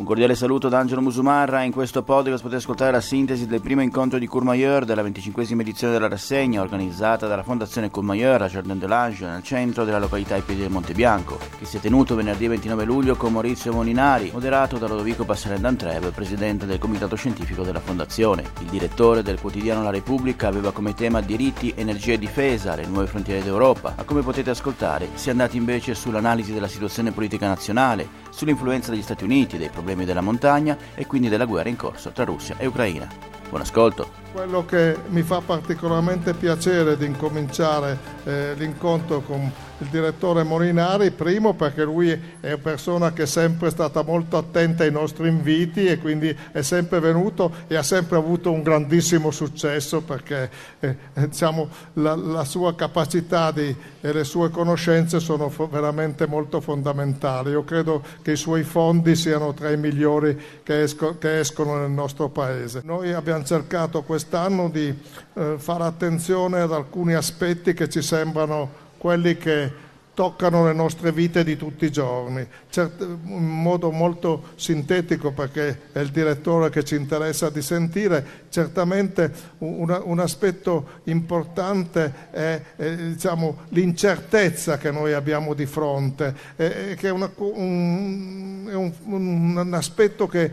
Un cordiale saluto da Angelo Musumarra. In questo podcast potete ascoltare la sintesi del primo incontro di Courmayeur della 25esima edizione della rassegna organizzata dalla Fondazione Courmayeur a Jardin de Lange nel centro della località ai piedi del Monte Bianco, che si è tenuto venerdì 29 luglio con Maurizio Molinari, moderato da Lodovico Passarella D'Antreve, presidente del comitato scientifico della Fondazione. Il direttore del quotidiano La Repubblica aveva come tema diritti, energia e difesa, le nuove frontiere d'Europa, ma come potete ascoltare si è andati invece sull'analisi della situazione politica nazionale, sull'influenza degli Stati Uniti, dei problemi della montagna e quindi della guerra in corso tra Russia e Ucraina. Buon ascolto! Quello che mi fa particolarmente piacere di incominciare eh, l'incontro con il direttore Morinari, primo perché lui è una persona che è sempre stata molto attenta ai nostri inviti e quindi è sempre venuto e ha sempre avuto un grandissimo successo perché eh, diciamo, la, la, sua capacità di, e le sue conoscenze sono fo- veramente molto fondamentali. Io credo che i suoi fondi siano tra i migliori che, esco, che escono nel nostro paese. Noi abbiamo cercato quest'anno di eh, fare attenzione ad alcuni aspetti che ci sembrano quelli che toccano le nostre vite di tutti i giorni, in modo molto sintetico perché è il direttore che ci interessa di sentire, certamente un, un aspetto importante è, è diciamo, l'incertezza che noi abbiamo di fronte, è, che è, una, un, è un, un aspetto che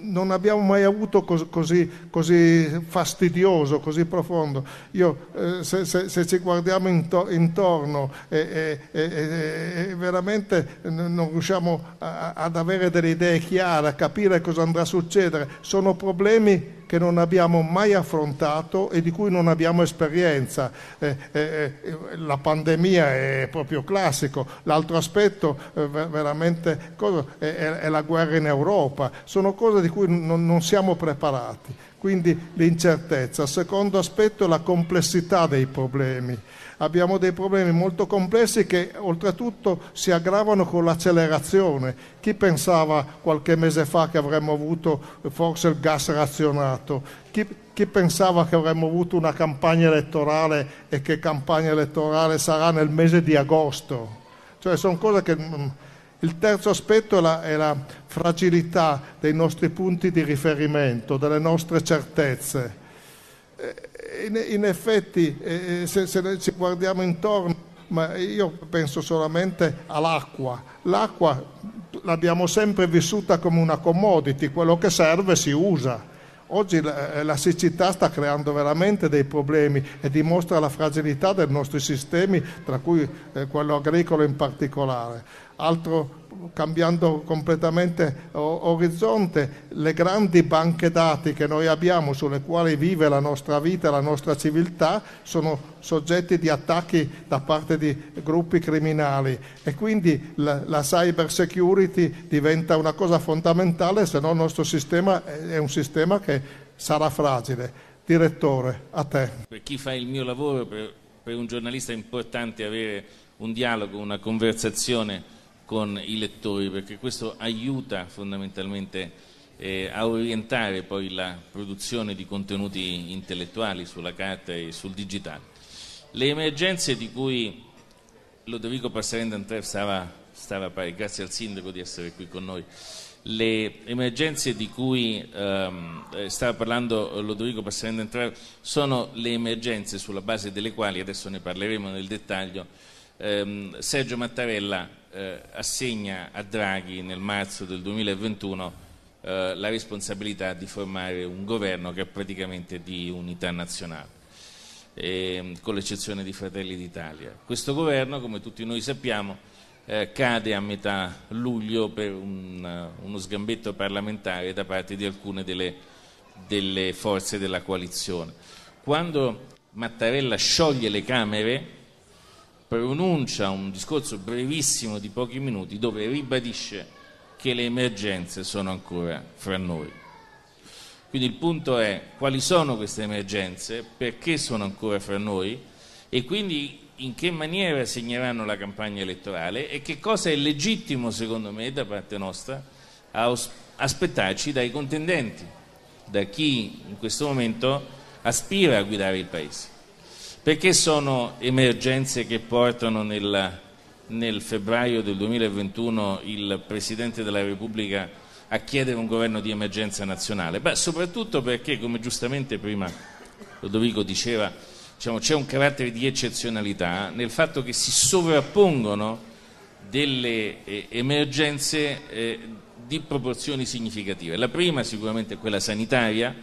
non abbiamo mai avuto così, così fastidioso, così profondo. Io, eh, se, se, se, ci guardiamo into, intorno e, e, e, e, veramente non riusciamo a, ad avere delle idee chiare, a capire cosa andrà a succedere, sono problemi che non abbiamo mai affrontato e di cui non abbiamo esperienza. Eh, eh, eh la pandemia è proprio classico, l'altro aspetto eh, veramente cosa, è, è, la guerra in Europa, sono cose di cui non, non siamo preparati. Quindi l'incertezza. Il secondo aspetto è la complessità dei problemi abbiamo dei problemi molto complessi che oltretutto si aggravano con l'accelerazione. Chi pensava qualche mese fa che avremmo avuto forse il gas razionato? Chi, chi pensava che avremmo avuto una campagna elettorale e che campagna elettorale sarà nel mese di agosto? Cioè sono cose che... Mm, il terzo aspetto è la, è la, fragilità dei nostri punti di riferimento, delle nostre certezze. Eh, in, in effetti, eh, se, se ci guardiamo intorno, ma io penso solamente all'acqua. L'acqua l'abbiamo sempre vissuta come una commodity, quello che serve si usa. Oggi la, eh, la, siccità sta creando veramente dei problemi e dimostra la fragilità dei nostri sistemi, tra cui eh, quello agricolo in particolare. Altro cambiando completamente orizzonte, le grandi banche dati che noi abbiamo sulle quali vive la nostra vita, la nostra civiltà, sono soggetti di attacchi da parte di gruppi criminali e quindi la, la cyber security diventa una cosa fondamentale, se no il nostro sistema è un sistema che sarà fragile. Direttore, a te. Per chi fa il mio lavoro, per, per un giornalista è importante avere un dialogo, una conversazione con i lettori, perché questo aiuta fondamentalmente eh, a orientare poi la produzione di contenuti intellettuali sulla carta e sul digitale. Le emergenze di cui Lodovico Passarenda Andrea stava, stava grazie al sindaco di essere qui con noi, le emergenze di cui ehm, eh, stava parlando Lodovico Passarenda sono le emergenze sulla base delle quali, adesso ne parleremo nel dettaglio, ehm, Sergio Mattarella eh, assegna a Draghi nel marzo del 2021 eh, la responsabilità di formare un governo che è praticamente di unità nazionale. Eh, con l'eccezione di Fratelli d'Italia. Questo governo, come tutti noi sappiamo, eh, cade a metà luglio per un, uno sgambetto parlamentare da parte di alcune delle, delle forze della coalizione. Quando Mattarella scioglie le Camere, pronuncia un discorso brevissimo di pochi minuti dove ribadisce che le emergenze sono ancora fra noi. Quindi il punto è quali sono queste emergenze, perché sono ancora fra noi? E quindi in che maniera segneranno la campagna elettorale? E che cosa è legittimo secondo me da parte nostra aspettarci dai contendenti, da chi in questo momento aspira a guidare il Paese perché sono emergenze che portano nella nel febbraio del 2021 il Presidente della Repubblica a chiedere un governo di emergenza nazionale? Beh, soprattutto perché, come giustamente prima Lodovico diceva, diciamo, c'è un carattere di eccezionalità nel fatto che si sovrappongono delle eh, emergenze eh, di proporzioni significative. La prima sicuramente è quella sanitaria,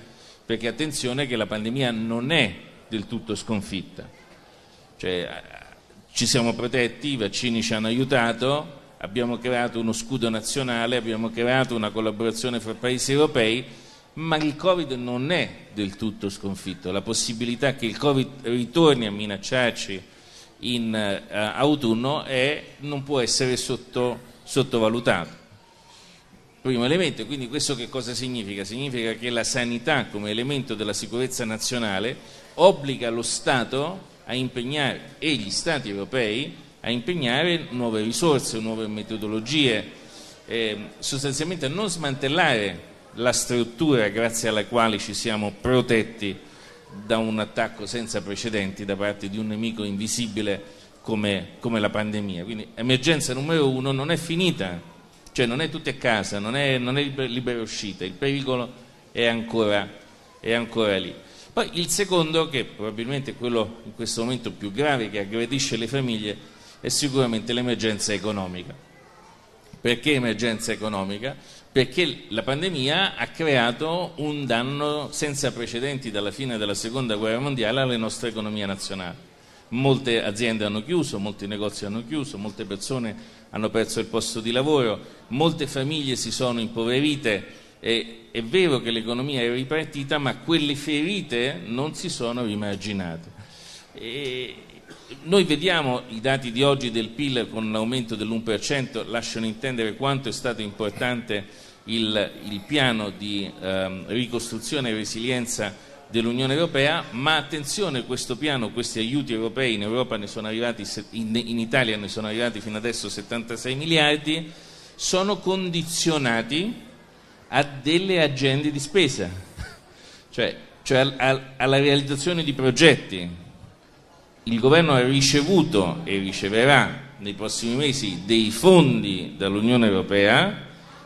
perché attenzione che la pandemia non è del tutto sconfitta. Cioè, ci siamo protetti, i vaccini ci hanno aiutato, abbiamo creato uno scudo nazionale, abbiamo creato una collaborazione fra paesi europei, ma il Covid non è del tutto sconfitto. La possibilità che il Covid ritorni a minacciarci in uh, autunno è, non può essere sotto, sottovalutato. Primo elemento, quindi questo che cosa significa? Significa che la sanità come elemento della sicurezza nazionale obbliga lo Stato a impegnare, e gli Stati europei a impegnare nuove risorse, nuove metodologie, eh, sostanzialmente a non smantellare la struttura grazie alla quale ci siamo protetti da un attacco senza precedenti da parte di un nemico invisibile come, come la pandemia. Quindi emergenza numero uno non è finita, cioè non è tutti a casa, non è, non è libera uscita, il pericolo è ancora, è ancora lì. Poi il secondo, che probabilmente è quello in questo momento più grave, che aggredisce le famiglie, è sicuramente l'emergenza economica. Perché emergenza economica? perché la pandemia ha creato un danno senza precedenti dalla fine della seconda guerra mondiale alla nostra economia nazionale. Molte aziende hanno chiuso, molti negozi hanno chiuso, molte persone hanno perso il posto di lavoro, molte famiglie si sono impoverite. E, è vero che l'economia è ripartita, ma quelle ferite non si sono rimarginate. E noi vediamo i dati di oggi del PIL con un aumento dell'1%, lasciano intendere quanto è stato importante il, il piano di ehm, ricostruzione e resilienza dell'Unione Europea, ma attenzione, questo piano, questi aiuti europei in Europa ne sono arrivati, in, in Italia ne sono arrivati fino adesso 76 miliardi, sono condizionati a delle agende di spesa, cioè, cioè al, al, alla realizzazione di progetti. Il governo ha ricevuto e riceverà nei prossimi mesi dei fondi dall'Unione Europea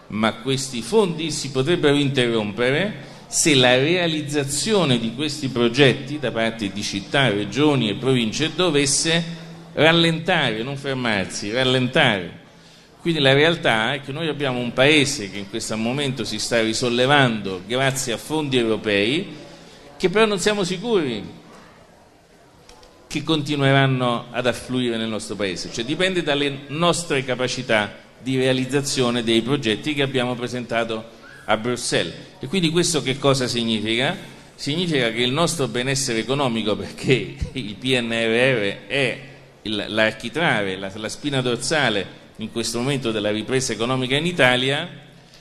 ma questi fondi si potrebbero interrompere se la realizzazione di questi progetti da parte di città, regioni e province dovesse rallentare, non fermarsi, rallentare. Quindi la realtà è che noi abbiamo un paese che in questo momento si sta risollevando grazie a fondi europei, che però non siamo sicuri che continueranno ad affluire nel nostro paese, cioè dipende dalle nostre capacità di realizzazione dei progetti che abbiamo presentato a Bruxelles. E quindi questo che cosa significa? Significa che il nostro benessere economico, perché il PNRR è l'architrave, la, spina dorsale in questo momento della ripresa economica in Italia,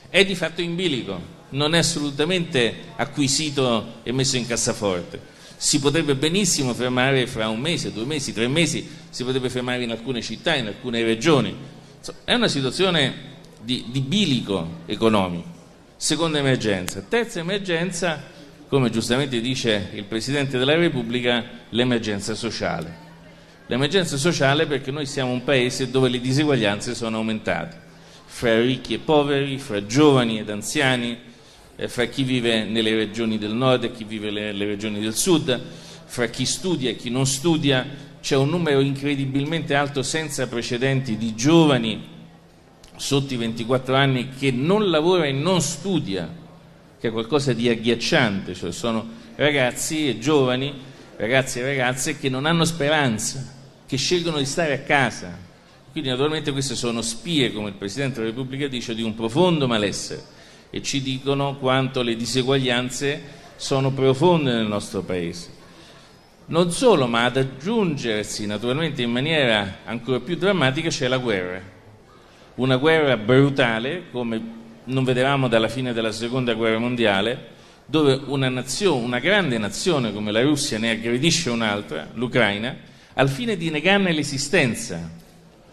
è di fatto in bilico, non è assolutamente acquisito e messo in cassaforte. Si potrebbe benissimo fermare fra un mese, due mesi, tre mesi, si potrebbe fermare in alcune città, in alcune regioni, è una situazione di, di bilico economico. Seconda emergenza. Terza emergenza, come giustamente dice il Presidente della Repubblica, l'emergenza sociale. L'emergenza sociale perché noi siamo un paese dove le diseguaglianze sono aumentate, fra ricchi e poveri, fra giovani ed anziani, eh, fra chi vive nelle regioni del nord e chi vive nelle regioni del sud, fra chi studia e chi non studia, c'è un numero incredibilmente alto senza precedenti di giovani sotto i 24 anni che non lavora e non studia, che è qualcosa di agghiacciante, cioè sono ragazzi e giovani, ragazzi e ragazze che non hanno speranza, che scelgono di stare a casa. Quindi naturalmente queste sono spie, come il Presidente della Repubblica dice, di un profondo malessere e ci dicono quanto le diseguaglianze sono profonde nel nostro Paese. Non solo, ma ad aggiungersi naturalmente in maniera ancora più drammatica c'è la guerra. Una guerra brutale, come non vedevamo dalla fine della seconda guerra mondiale, dove una nazione, una grande nazione come la Russia ne aggredisce un'altra, l'Ucraina, al fine di negarne l'esistenza.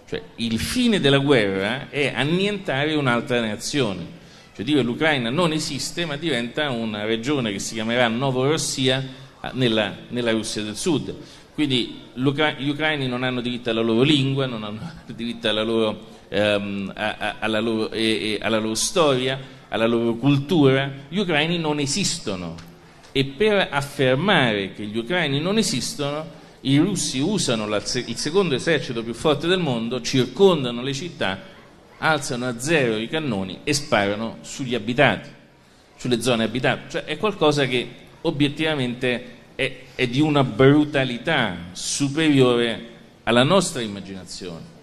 Cioè, il fine della guerra è annientare un'altra nazione. Cioè dire l'Ucraina non esiste, ma diventa una regione che si chiamerà Novorossia nella, nella Russia del Sud. Quindi gli ucraini non hanno diritto alla loro lingua, non hanno diritto alla loro, ehm, alla, loro, eh, alla loro storia, alla loro cultura. Gli ucraini non esistono e per affermare che gli ucraini non esistono i russi usano la, il secondo esercito più forte del mondo, circondano le città, alzano a zero i cannoni e sparano sugli abitati, sulle zone abitate. Cioè è qualcosa che obiettivamente è, è di una brutalità superiore alla nostra immaginazione.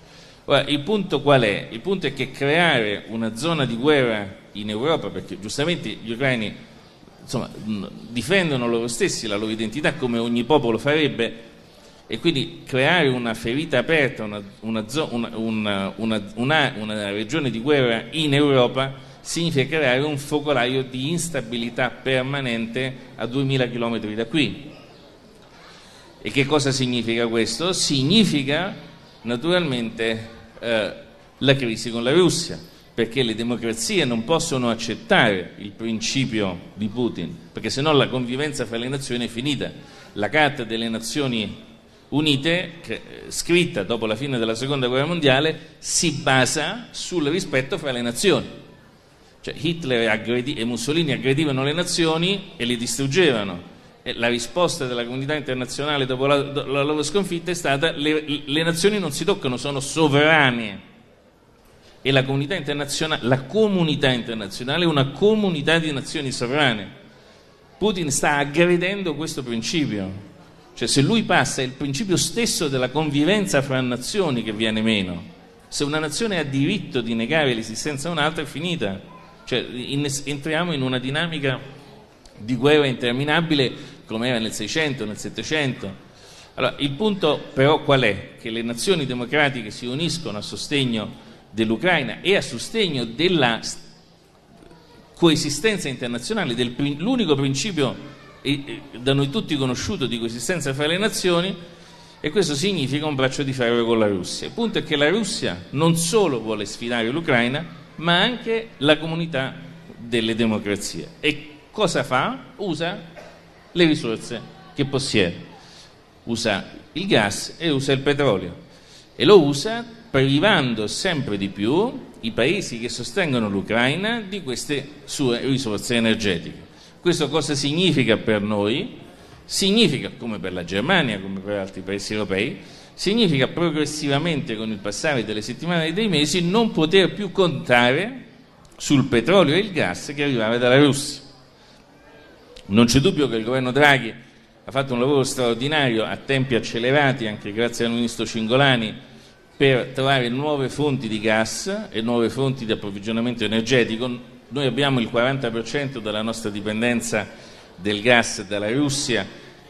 Ora, il punto qual è? Il punto è che creare una zona di guerra in Europa, perché giustamente gli ucraini insomma, difendono loro stessi, la loro identità, come ogni popolo farebbe, e quindi creare una ferita aperta, una, una, una, una regione di guerra in Europa significa creare un focolaio di instabilità permanente a 2000 km da qui. E che cosa significa questo? Significa naturalmente eh, la crisi con la Russia, perché le democrazie non possono accettare il principio di Putin, perché se no la convivenza fra le nazioni è finita. La Carta delle Nazioni Unite, che, scritta dopo la fine della Seconda Guerra Mondiale, si basa sul rispetto fra le nazioni cioè Hitler aggredi- e Mussolini aggredivano le nazioni e le distruggevano. E la risposta della comunità internazionale dopo la, la loro sconfitta è stata le, le nazioni non si toccano, sono sovrane. E la comunità, la comunità internazionale è una comunità di nazioni sovrane. Putin sta aggredendo questo principio. Cioè se lui passa è il principio stesso della convivenza fra nazioni che viene meno. Se una nazione ha diritto di negare l'esistenza a un'altra è finita. Cioè, in, entriamo in una dinamica di guerra interminabile come era nel 600, nel 700. Allora, il punto però qual è? Che le nazioni democratiche si uniscono a sostegno dell'Ucraina e a sostegno della coesistenza internazionale, dell'unico principio da noi tutti conosciuto di coesistenza fra le nazioni, e questo significa un braccio di ferro con la Russia. Il punto è che la Russia non solo vuole sfidare l'Ucraina, ma anche la comunità delle democrazie. E cosa fa? Usa le risorse che possiede. Usa il gas e usa il petrolio. E lo usa privando sempre di più i paesi che sostengono l'Ucraina di queste sue risorse energetiche. Questo cosa significa per noi? Significa, come per la Germania, come per altri paesi europei, significa progressivamente con il passare delle settimane e dei mesi non poter più contare sul petrolio e il gas che arrivava dalla Russia. Non c'è dubbio che il governo Draghi ha fatto un lavoro straordinario a tempi accelerati, anche grazie al ministro Cingolani, per trovare nuove fonti di gas e nuove fonti di approvvigionamento energetico. Noi abbiamo il 40% della nostra dipendenza del gas dalla Russia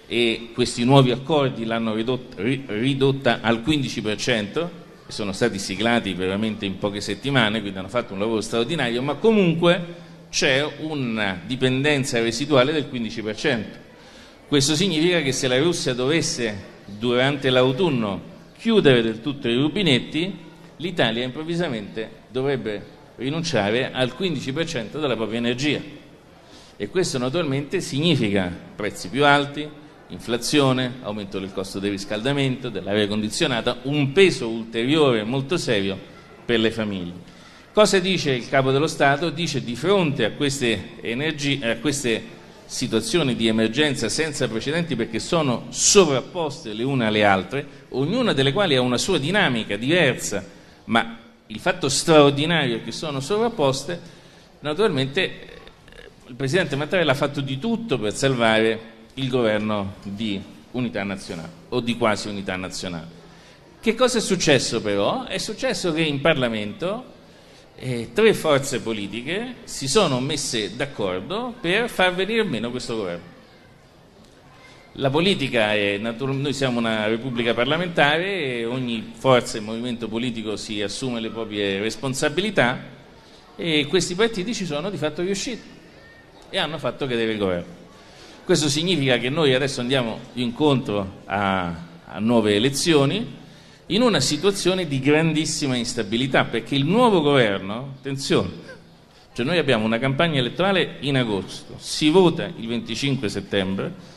e questi nuovi accordi l'hanno ridotta, ridotta al 15%, sono stati siglati veramente in poche settimane, quindi hanno fatto un lavoro straordinario, ma comunque c'è una dipendenza residuale del 15%. Questo significa che se la Russia dovesse durante l'autunno chiudere del tutto i rubinetti, l'Italia improvvisamente dovrebbe rinunciare al 15% della propria energia. E questo naturalmente significa prezzi più alti, inflazione, aumento del costo del riscaldamento, dell'aria condizionata, un peso ulteriore molto serio per le famiglie. Cosa dice il Capo dello Stato? Dice di fronte a queste, energie, a queste situazioni di emergenza senza precedenti perché sono sovrapposte le une alle altre, ognuna delle quali ha una sua dinamica diversa, ma il fatto straordinario è che sono sovrapposte, naturalmente eh, il Presidente Mattarella ha fatto di tutto per salvare il governo di unità nazionale o di quasi unità nazionale. Che cosa è successo però? È successo che in Parlamento eh, tre forze politiche si sono messe d'accordo per far venire meno questo governo. La politica è naturalmente, noi siamo una repubblica parlamentare e ogni forza e movimento politico si assume le proprie responsabilità e questi partiti ci sono di fatto riusciti e hanno fatto cadere il governo. Questo significa che noi adesso andiamo incontro a, a nuove elezioni in una situazione di grandissima instabilità, perché il nuovo governo, attenzione, cioè noi abbiamo una campagna elettorale in agosto, si vota il 25 settembre,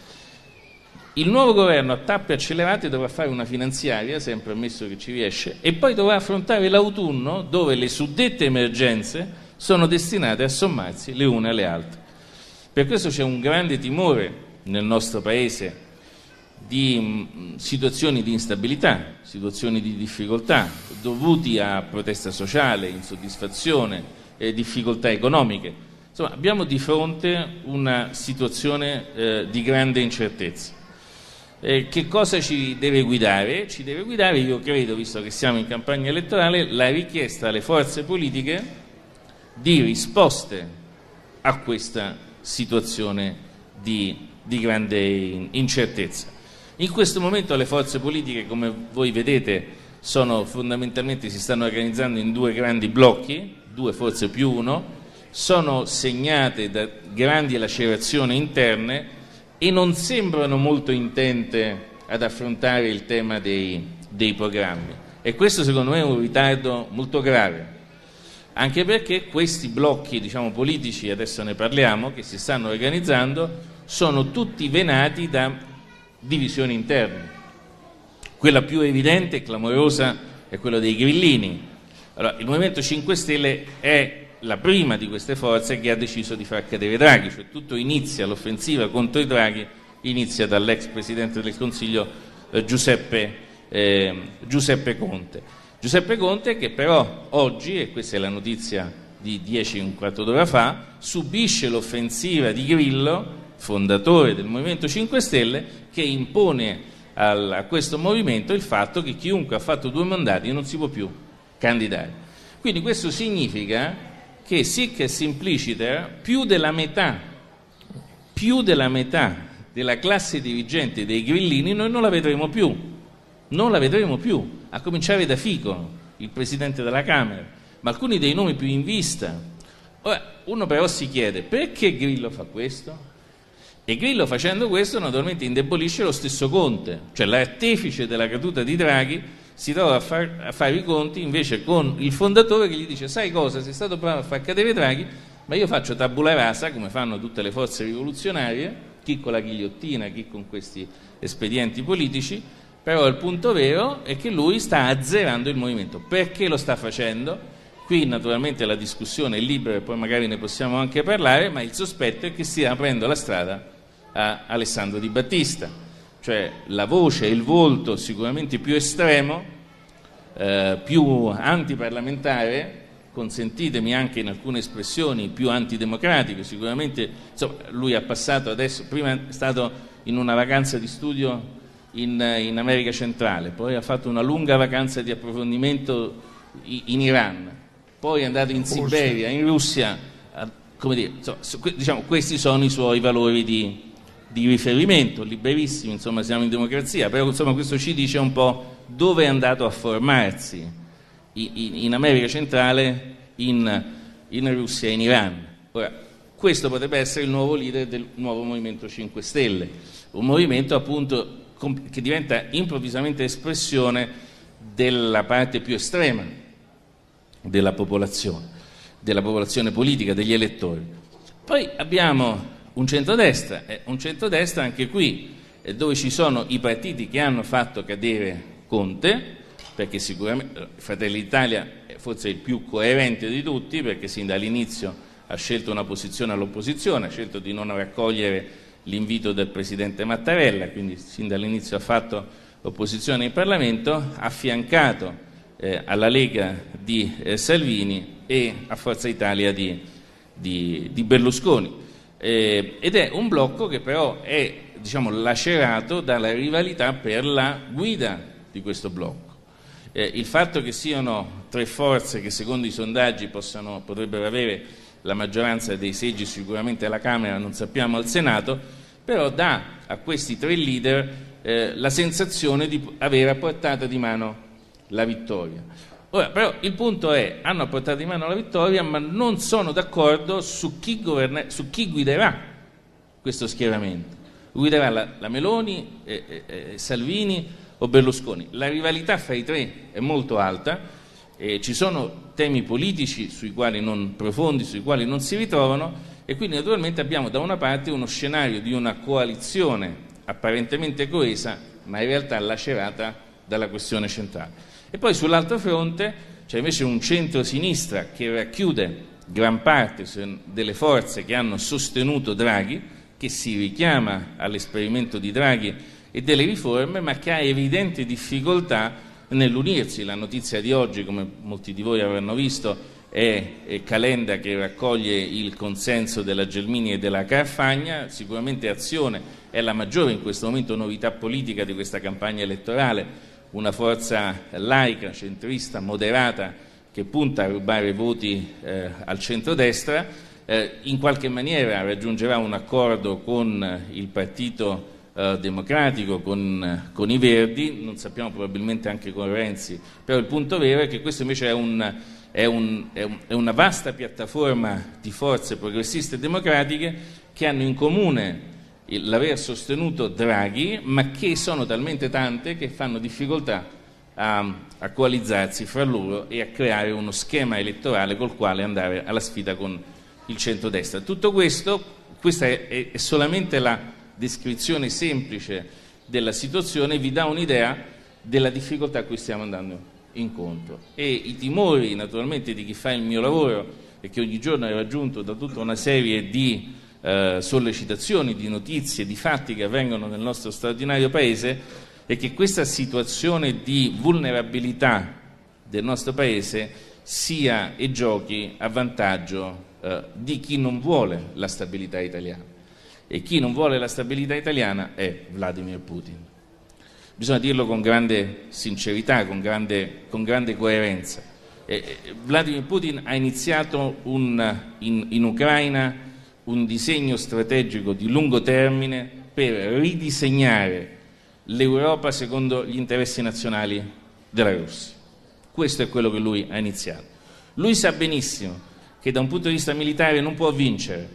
il nuovo governo a tappe accelerate dovrà fare una finanziaria, sempre ammesso che ci riesce, e poi dovrà affrontare l'autunno dove le suddette emergenze sono destinate a sommarsi le une alle altre. Per questo c'è un grande timore nel nostro Paese di mm, situazioni di instabilità, situazioni di difficoltà dovuti a protesta sociale, insoddisfazione e difficoltà economiche. Insomma, abbiamo di fronte una situazione eh, di grande incertezza. Eh, che cosa ci deve guidare? Ci deve guidare, io credo, visto che siamo in campagna elettorale, la richiesta alle forze politiche di risposte a questa situazione di, di grande incertezza. In questo momento le forze politiche, come voi vedete, sono fondamentalmente si stanno organizzando in due grandi blocchi, due forse più uno, sono segnate da grandi lacerazioni interne e non sembrano molto intente ad affrontare il tema dei, dei programmi. E questo secondo me è un ritardo molto grave anche perché questi blocchi diciamo, politici, adesso ne parliamo, che si stanno organizzando, sono tutti venati da divisioni interne. Quella più evidente e clamorosa è quella dei grillini. Allora, il Movimento 5 Stelle è la prima di queste forze che ha deciso di far cadere Draghi, cioè tutto inizia, l'offensiva contro i Draghi inizia dall'ex Presidente del Consiglio eh, Giuseppe, eh, Giuseppe Conte. Giuseppe Conte che però oggi, e questa è la notizia di 10 un quarto d'ora fa, subisce l'offensiva di Grillo, fondatore del Movimento 5 Stelle, che impone al, a questo movimento il fatto che chiunque ha fatto due mandati non si può più candidare. Quindi questo significa che sic e simpliciter più della metà, più della metà della classe dirigente dei grillini noi non la vedremo più non la vedremo più, a cominciare da Fico, il presidente della Camera, ma alcuni dei nomi più in vista. Ora, uno però si chiede perché Grillo fa questo? E Grillo facendo questo naturalmente indebolisce lo stesso Conte, cioè l'artefice della caduta di Draghi si trova a, far, a, fare i conti invece con il fondatore che gli dice sai cosa, sei stato bravo a far cadere Draghi, ma io faccio tabula rasa come fanno tutte le forze rivoluzionarie, chi con la ghigliottina, chi con questi espedienti politici, però il punto vero è che lui sta azzerando il movimento. Perché lo sta facendo? Qui naturalmente la discussione è libera e poi magari ne possiamo anche parlare, ma il sospetto è che stia aprendo la strada a Alessandro Di Battista, cioè la voce, il volto sicuramente più estremo, eh, più antiparlamentare, consentitemi anche in alcune espressioni più antidemocratiche, sicuramente insomma, lui ha passato adesso, prima è stato in una vacanza di studio in, in, America centrale, poi ha fatto una lunga vacanza di approfondimento in Iran, poi è andato in Siberia, in Russia, come dire, insomma, diciamo, questi sono i suoi valori di, di, riferimento, liberissimi, insomma siamo in democrazia, però insomma, questo ci dice un po' dove è andato a formarsi in, in America centrale, in, in Russia e in Iran. Ora, questo potrebbe essere il nuovo leader del nuovo Movimento 5 Stelle, un movimento appunto che diventa improvvisamente espressione della parte più estrema della popolazione, della popolazione politica, degli elettori. Poi abbiamo un centrodestra, e un centrodestra anche qui dove ci sono i partiti che hanno fatto cadere Conte, perché sicuramente Fratelli d'Italia è forse il più coerente di tutti, perché sin dall'inizio ha scelto una posizione all'opposizione, ha scelto di non raccogliere l'invito del Presidente Mattarella, quindi sin dall'inizio ha fatto opposizione in Parlamento, affiancato eh, alla Lega di eh, Salvini e a Forza Italia di, di, di Berlusconi. Eh, ed è un blocco che però è diciamo, lacerato dalla rivalità per la guida di questo blocco. Eh, il fatto che siano tre forze che secondo i sondaggi possano, potrebbero avere la maggioranza dei seggi sicuramente alla Camera, non sappiamo al Senato, però dà a questi tre leader eh, la sensazione di avere a portata di mano la vittoria. Ora, però il punto è, hanno a portata di mano la vittoria, ma non sono d'accordo su chi, governa, su chi guiderà questo schieramento. Guiderà la, la Meloni, eh, eh Salvini o Berlusconi. La rivalità fra i tre è molto alta, eh, ci sono temi politici sui quali non profondi, sui quali non si ritrovano e quindi naturalmente abbiamo da una parte uno scenario di una coalizione apparentemente coesa, ma in realtà lacerata dalla questione centrale. E poi sull'altro fronte c'è invece un centro-sinistra che racchiude gran parte delle forze che hanno sostenuto Draghi, che si richiama all'esperimento di Draghi e delle riforme, ma che ha evidenti difficoltà nell'unirsi. La notizia di oggi, come molti di voi avranno visto, è, Calenda che raccoglie il consenso della Gelmini e della Carfagna, sicuramente Azione è la maggiore in questo momento novità politica di questa campagna elettorale, una forza laica, centrista, moderata che punta a rubare voti eh, al centrodestra, eh, in qualche maniera raggiungerà un accordo con il Partito eh, Democratico, con, con, i Verdi, non sappiamo probabilmente anche con Renzi, però il punto vero è che questo invece è, un, è, un, è, un, è una vasta piattaforma di forze progressiste e democratiche che hanno in comune l'aver sostenuto Draghi, ma che sono talmente tante che fanno difficoltà a, a coalizzarsi fra loro e a creare uno schema elettorale col quale andare alla sfida con il centrodestra. Tutto questo, questa è, è solamente la descrizione semplice della situazione, vi dà un'idea della difficoltà a cui stiamo andando incontro e i timori naturalmente di chi fa il mio lavoro e che ogni giorno è raggiunto da tutta una serie di eh, sollecitazioni, di notizie, di fatti che avvengono nel nostro straordinario Paese è che questa situazione di vulnerabilità del nostro Paese sia e giochi a vantaggio eh, di chi non vuole la stabilità italiana. E chi non vuole la stabilità italiana è Vladimir Putin. Bisogna dirlo con grande sincerità, con grande, con grande coerenza. Eh, Vladimir Putin ha iniziato un, in, in Ucraina un disegno strategico di lungo termine per ridisegnare l'Europa secondo gli interessi nazionali della Russia. Questo è quello che lui ha iniziato. Lui sa benissimo che da un punto di vista militare non può vincere,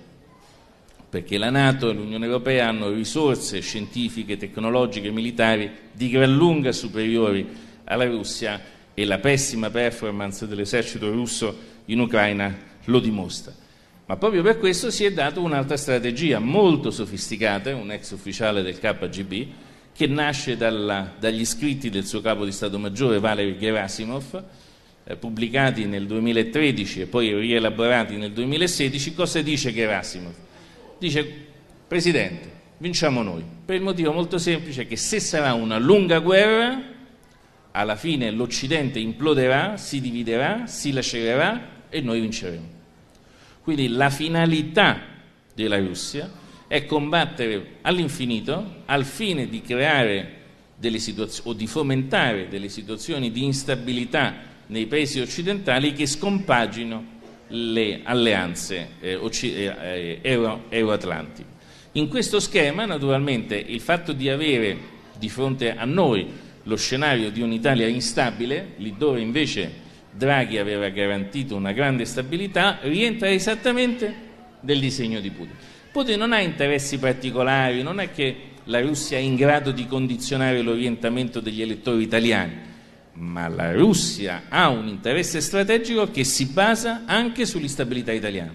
perché la Nato e l'Unione Europea hanno risorse scientifiche, tecnologiche e militari di gran lunga superiori alla Russia e la pessima performance dell'esercito russo in Ucraina lo dimostra. Ma proprio per questo si è dato un'altra strategia molto sofisticata, un ex ufficiale del KGB, che nasce dalla, dagli scritti del suo capo di Stato Maggiore Valery Gerasimov, eh, pubblicati nel 2013 e poi rielaborati nel 2016, cosa dice Gerasimov? Dice, Presidente, vinciamo noi, per il motivo molto semplice che se sarà una lunga guerra, alla fine l'Occidente imploderà, si dividerà, si lacererà e noi vinceremo. Quindi la finalità della Russia è combattere all'infinito al fine di creare situazioni o di fomentare delle situazioni di instabilità nei paesi occidentali che scompagino le alleanze eh, eh, euro, euroatlantiche. In questo schema, naturalmente, il fatto di avere di fronte a noi lo scenario di un'Italia instabile, lì dove invece Draghi aveva garantito una grande stabilità, rientra esattamente nel disegno di Putin. Putin non ha interessi particolari, non è che la Russia è in grado di condizionare l'orientamento degli elettori italiani, ma la Russia ha un interesse strategico che si basa anche sull'instabilità italiana.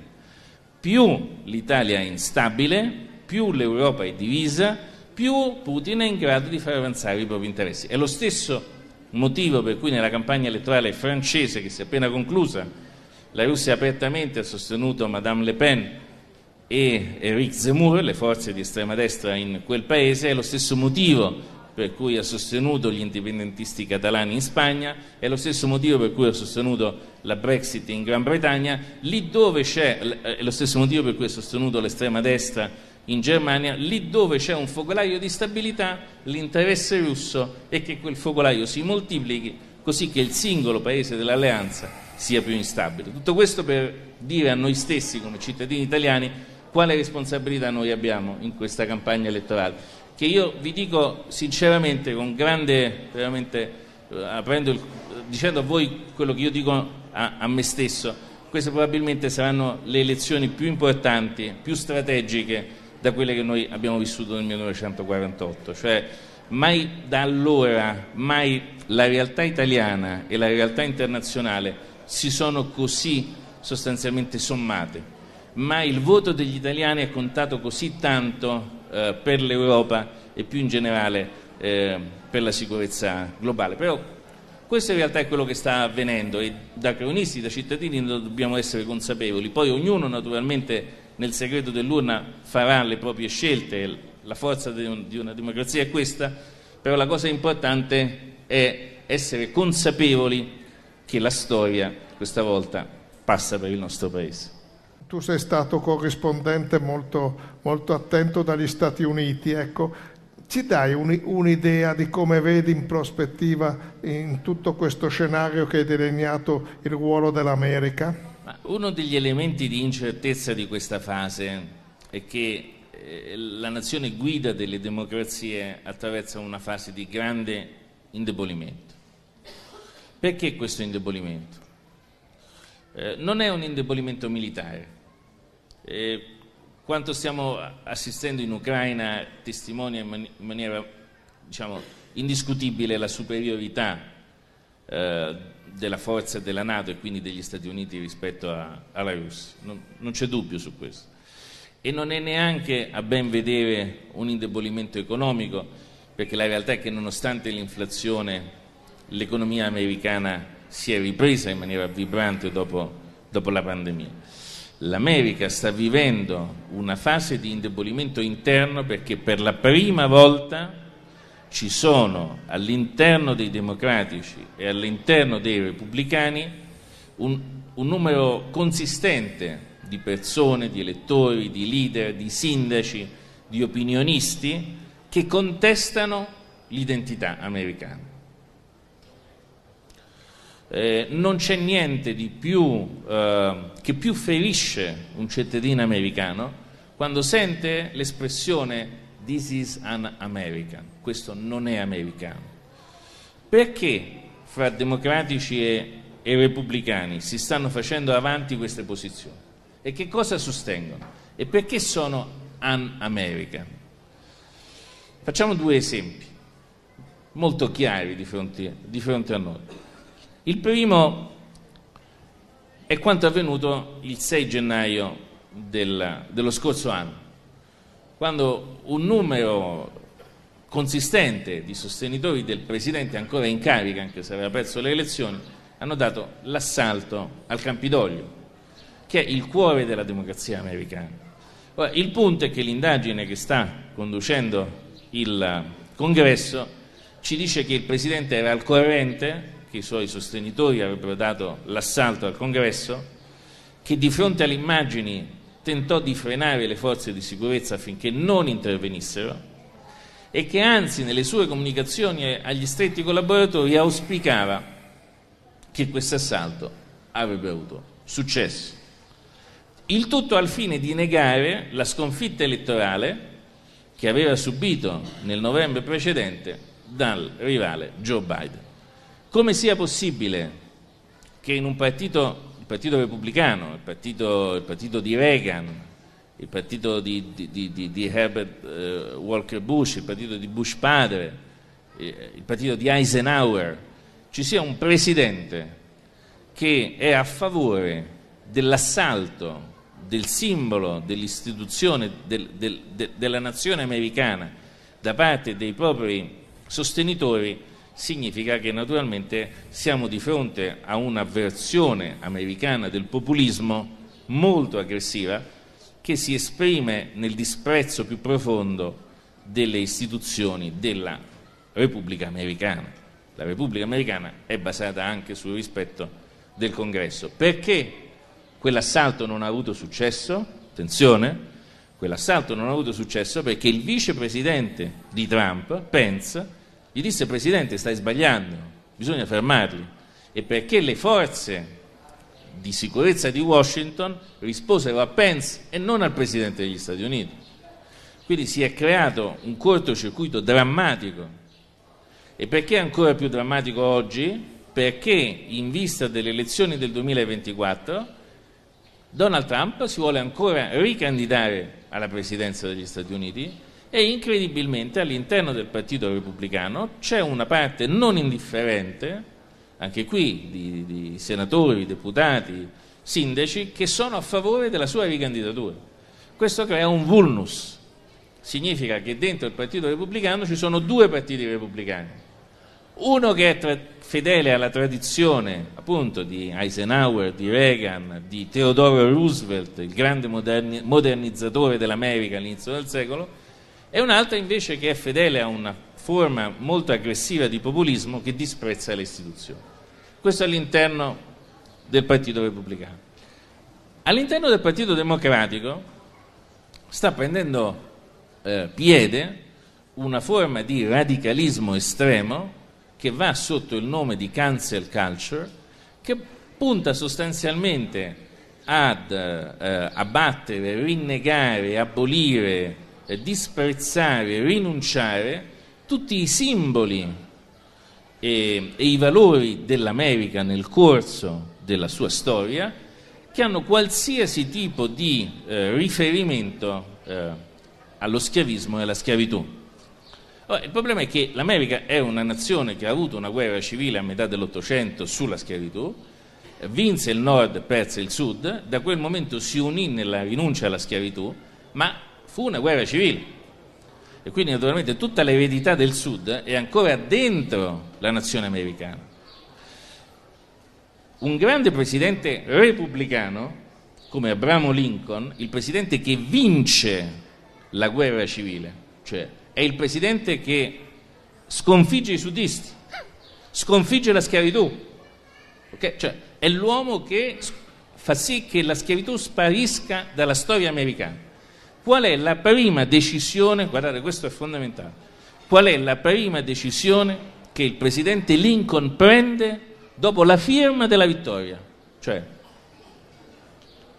Più l'Italia è instabile, più l'Europa è divisa, più Putin è in grado di far avanzare i propri interessi. È lo stesso motivo per cui nella campagna elettorale francese che si è appena conclusa la Russia apertamente ha sostenuto Madame Le Pen e Eric Zemmour, le forze di estrema destra in quel paese, è lo stesso motivo per cui ha sostenuto gli indipendentisti catalani in Spagna, è lo stesso motivo per cui ha sostenuto la Brexit in Gran Bretagna, lì dove c'è, è lo stesso motivo per cui ha sostenuto l'estrema destra in Germania, lì dove c'è un focolaio di stabilità, l'interesse russo è che quel focolaio si moltiplichi così che il singolo paese dell'alleanza sia più instabile. Tutto questo per dire a noi stessi come cittadini italiani quale responsabilità noi abbiamo in questa campagna elettorale, che io vi dico sinceramente, con grande, veramente, il, dicendo a voi quello che io dico a, a me stesso, queste probabilmente saranno le elezioni più importanti, più strategiche da quelle che noi abbiamo vissuto nel 1948, cioè mai da allora, mai la realtà italiana e la realtà internazionale si sono così sostanzialmente sommate ma il voto degli italiani è contato così tanto eh, per l'Europa e più in generale eh, per la sicurezza globale. Però questo in realtà è quello che sta avvenendo e da cronisti, da cittadini dobbiamo essere consapevoli. Poi ognuno naturalmente nel segreto dell'urna farà le proprie scelte, la forza di una democrazia è questa, però la cosa importante è essere consapevoli che la storia questa volta passa per il nostro Paese. Tu sei stato corrispondente molto, molto attento dagli Stati Uniti, ecco, ci dai un, un'idea di come vedi in prospettiva in tutto questo scenario che hai delineato il ruolo dell'America? Uno degli elementi di incertezza di questa fase è che eh, la nazione guida delle democrazie attraversa una fase di grande indebolimento. Perché questo indebolimento? Eh, non è un indebolimento militare. Eh, quanto stiamo assistendo in Ucraina testimonia in, man- in maniera diciamo, indiscutibile la superiorità eh, della forza della Nato e quindi degli Stati Uniti rispetto a, alla Russia. Non, non c'è dubbio su questo. E non è neanche a ben vedere un indebolimento economico, perché la realtà è che nonostante l'inflazione l'economia americana si è ripresa in maniera vibrante dopo, dopo la pandemia l'America sta vivendo una fase di indebolimento interno perché per la prima volta ci sono all'interno dei democratici e all'interno dei repubblicani un, un numero consistente di persone, di elettori, di leader, di sindaci, di opinionisti che contestano l'identità americana. Eh, non c'è niente di più, eh, che più ferisce un cittadino americano quando sente l'espressione This is an American, questo non è americano. Perché fra democratici e, e repubblicani si stanno facendo avanti queste posizioni? E che cosa sostengono? E perché sono an American? Facciamo due esempi molto chiari di fronte, di fronte a noi. Il primo è quanto avvenuto il 6 gennaio del, dello scorso anno, quando un numero consistente di sostenitori del Presidente ancora in carica, anche se aveva perso le elezioni, hanno dato l'assalto al Campidoglio, che è il cuore della democrazia americana. Ora, il punto è che l'indagine che sta conducendo il Congresso ci dice che il Presidente era al corrente che i suoi sostenitori avrebbero dato l'assalto al congresso, che di fronte alle immagini tentò di frenare le forze di sicurezza affinché non intervenissero e che anzi nelle sue comunicazioni agli stretti collaboratori auspicava che questo assalto avrebbe avuto successo. Il tutto al fine di negare la sconfitta elettorale che aveva subito nel novembre precedente dal rivale Joe Biden. Come sia possibile che in un partito, partito repubblicano, il partito, il partito di Reagan, il partito di, di, di, di Herbert uh, Walker Bush, il partito di Bush padre, eh, il partito di Eisenhower, ci sia un presidente che è a favore dell'assalto del simbolo dell'istituzione del, del, de, della nazione americana da parte dei propri sostenitori significa che naturalmente siamo di fronte a una versione americana del populismo molto aggressiva che si esprime nel disprezzo più profondo delle istituzioni della Repubblica Americana. La Repubblica Americana è basata anche sul rispetto del Congresso. Perché quell'assalto non ha avuto successo? Attenzione, quell'assalto non ha avuto successo perché il vicepresidente di Trump, Pence, gli disse Presidente stai sbagliando, bisogna fermarli. E perché le forze di sicurezza di Washington risposero a Pence e non al Presidente degli Stati Uniti. Quindi si è creato un cortocircuito drammatico. E perché ancora più drammatico oggi? Perché in vista delle elezioni del 2024 Donald Trump si vuole ancora ricandidare alla presidenza degli Stati Uniti e incredibilmente all'interno del Partito Repubblicano c'è una parte non indifferente, anche qui di, di senatori, deputati, sindaci, che sono a favore della sua ricandidatura. Questo crea un vulnus significa che dentro il Partito Repubblicano ci sono due partiti repubblicani. Uno che è tra- fedele alla tradizione appunto di Eisenhower, di Reagan, di Teodoro Roosevelt, il grande moderni- modernizzatore dell'America all'inizio del secolo, e un altro invece che è fedele a una forma molto aggressiva di populismo che disprezza le istituzioni. Questo all'interno del Partito Repubblicano. All'interno del Partito Democratico sta prendendo eh, piede una forma di radicalismo estremo che va sotto il nome di cancel culture, che punta sostanzialmente ad eh, abbattere, rinnegare, abolire, disprezzare, rinunciare tutti i simboli e, e i valori dell'America nel corso della sua storia che hanno qualsiasi tipo di eh, riferimento eh, allo schiavismo e alla schiavitù. Allora, il problema è che l'America è una nazione che ha avuto una guerra civile a metà dell'Ottocento sulla schiavitù, vinse il nord, perse il sud, da quel momento si unì nella rinuncia alla schiavitù, ma fu una guerra civile. E quindi naturalmente tutta l'eredità del sud è ancora dentro la nazione americana. Un grande presidente repubblicano, come Abramo Lincoln, il presidente che vince la guerra civile, cioè è il presidente che sconfigge i sudisti, sconfigge la schiavitù, okay? cioè, è l'uomo che fa sì che la schiavitù sparisca dalla storia americana. Qual è la prima decisione, guardate questo è fondamentale, qual è la prima decisione che il presidente Lincoln prende dopo la firma della vittoria? Cioè,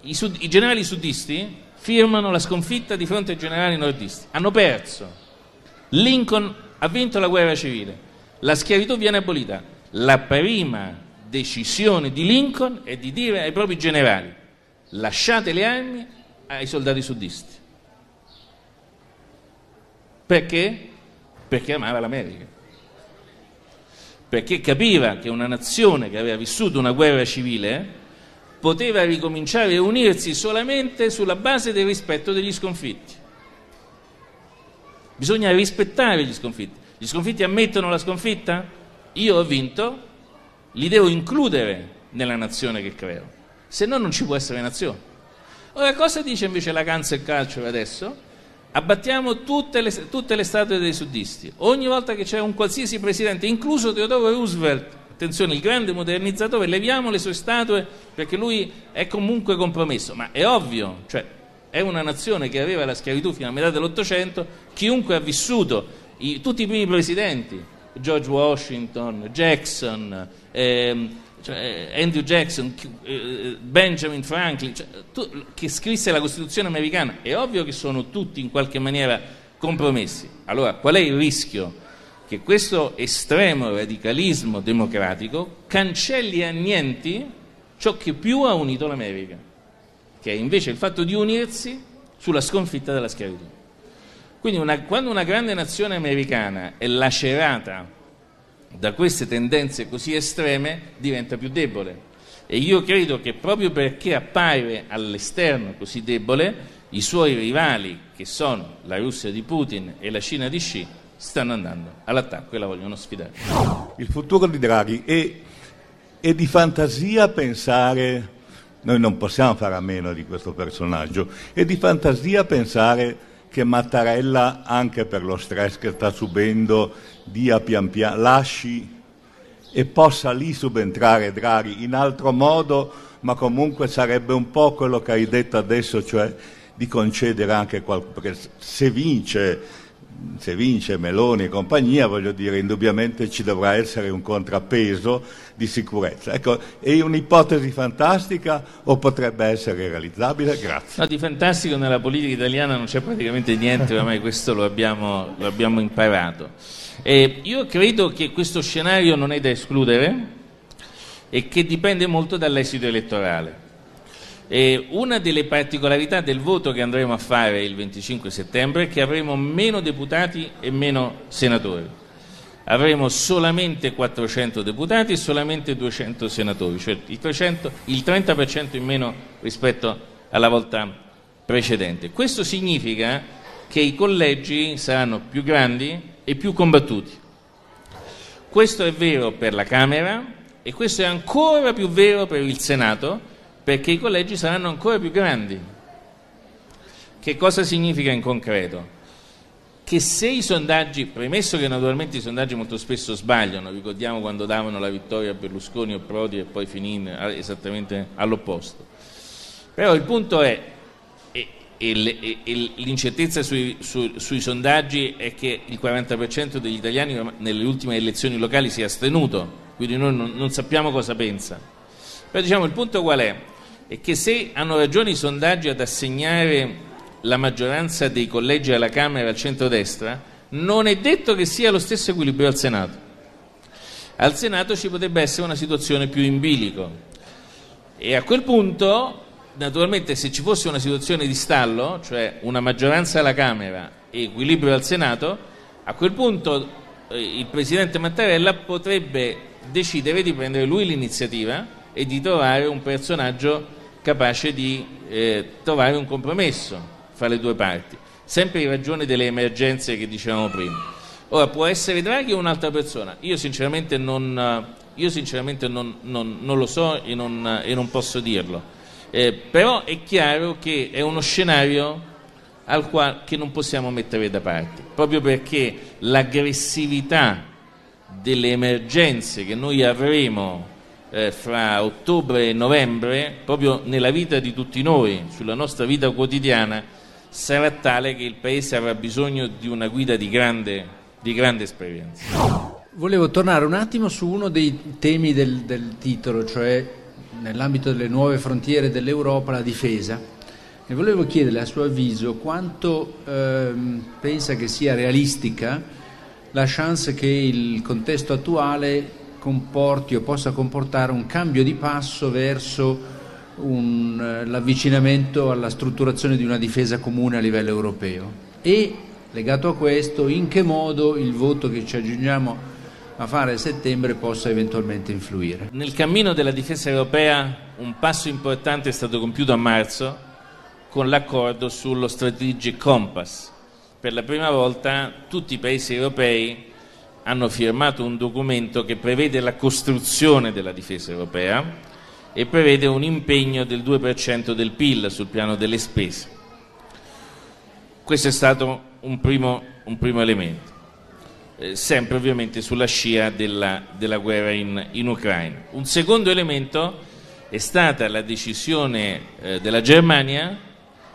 i, sud- i generali sudisti firmano la sconfitta di fronte ai generali nordisti. Hanno perso. Lincoln ha vinto la guerra civile. La schiavitù viene abolita. La prima decisione di Lincoln è di dire ai propri generali lasciate le armi ai soldati sudisti. Perché? Perché amava l'America. Perché capiva che una nazione che aveva vissuto una guerra civile poteva ricominciare a unirsi solamente sulla base del rispetto degli sconfitti. Bisogna rispettare gli sconfitti. Gli sconfitti ammettono la sconfitta? Io ho vinto, li devo includere nella nazione che creo, se no non ci può essere nazione. Ora cosa dice invece la cancel culture adesso? Abbattiamo tutte le, tutte le statue dei suddisti. Ogni volta che c'è un qualsiasi presidente, incluso Teodoro Roosevelt, attenzione, il grande modernizzatore, leviamo le sue statue perché lui è comunque compromesso, ma è ovvio, cioè è una nazione che aveva la schiavitù fino a metà dell'Ottocento, chiunque ha vissuto, i, tutti i primi presidenti, George Washington, Jackson, ehm, cioè, Andrew Jackson, eh, Benjamin Franklin, cioè, tu, che scrisse la Costituzione americana, è ovvio che sono tutti in qualche maniera compromessi. Allora, qual è il rischio? che questo estremo radicalismo democratico cancelli a niente ciò che più ha unito l'America, che è invece il fatto di unirsi sulla sconfitta della schiavitù. Quindi una, quando una grande nazione americana è lacerata da queste tendenze così estreme, diventa più debole. E io credo che proprio perché appare all'esterno così debole, i suoi rivali, che sono la Russia di Putin e la Cina di Xi, stanno andando all'attacco e la vogliono sfidare. Il futuro di Draghi è, è di fantasia pensare, noi non possiamo fare a meno di questo personaggio, è di fantasia pensare che Mattarella, anche per lo stress che sta subendo, dia pian piano, lasci e possa lì subentrare Draghi in altro modo, ma comunque sarebbe un po' quello che hai detto adesso, cioè di concedere anche qualcosa, perché se vince se vince Meloni e compagnia, voglio dire, indubbiamente ci dovrà essere un contrappeso di sicurezza. Ecco, è un'ipotesi fantastica o potrebbe essere realizzabile? Grazie. No, di fantastico nella politica italiana non c'è praticamente niente, ormai questo lo abbiamo, lo abbiamo imparato. E io credo che questo scenario non è da escludere e che dipende molto dall'esito elettorale. E una delle particolarità del voto che andremo a fare il 25 settembre è che avremo meno deputati e meno senatori. Avremo solamente 400 deputati e solamente 200 senatori, cioè il, 300, il 30% in meno rispetto alla volta precedente. Questo significa che i collegi saranno più grandi e più combattuti. Questo è vero per la Camera e questo è ancora più vero per il Senato perché i collegi saranno ancora più grandi. Che cosa significa in concreto? Che se i sondaggi, premesso che naturalmente i sondaggi molto spesso sbagliano, ricordiamo quando davano la vittoria a Berlusconi o Prodi e poi finì esattamente all'opposto, però il punto è, l'incertezza sui, su, sui, sondaggi è che il 40% degli italiani nelle ultime elezioni locali si è astenuto, quindi noi non, non sappiamo cosa pensa. Però diciamo il punto qual è? È che se hanno ragione i sondaggi ad assegnare la maggioranza dei collegi alla Camera al centrodestra, non è detto che sia lo stesso equilibrio al Senato. Al Senato ci potrebbe essere una situazione più in bilico e a quel punto, naturalmente, se ci fosse una situazione di stallo, cioè una maggioranza alla Camera e equilibrio al Senato, a quel punto eh, il Presidente Mattarella potrebbe decidere di prendere lui l'iniziativa e di trovare un personaggio capace di eh, trovare un compromesso fra le due parti, sempre in ragione delle emergenze che dicevamo prima. Ora, può essere Draghi o un'altra persona? Io sinceramente non, io sinceramente non, non, non lo so e e non posso dirlo. Eh, però è chiaro che è uno scenario al quale, che non possiamo mettere da parte, proprio perché l'aggressività delle emergenze che noi avremo eh, fra ottobre e novembre, proprio nella vita di tutti noi, sulla nostra vita quotidiana, sarà tale che il Paese avrà bisogno di una guida di grande, di grande esperienza. Volevo tornare un attimo su uno dei temi del, del titolo, cioè nell'ambito delle nuove frontiere dell'Europa, la difesa. E volevo chiederle a suo avviso quanto ehm, pensa che sia realistica la chance che il contesto attuale comporti o possa comportare un cambio di passo verso un, eh, l'avvicinamento alla strutturazione di una difesa comune a livello europeo e legato a questo in che modo il voto che ci aggiungiamo a fare a settembre possa eventualmente influire. Nel cammino della difesa europea un passo importante è stato compiuto a marzo con l'accordo sullo Strategic Compass. Per la prima volta tutti i paesi europei hanno firmato un documento che prevede la costruzione della difesa europea e prevede un impegno del 2% del PIL sul piano delle spese. Questo è stato un primo, un primo elemento, eh, sempre ovviamente sulla scia della, della guerra in, in, Ucraina. Un secondo elemento è stata la decisione eh, della Germania,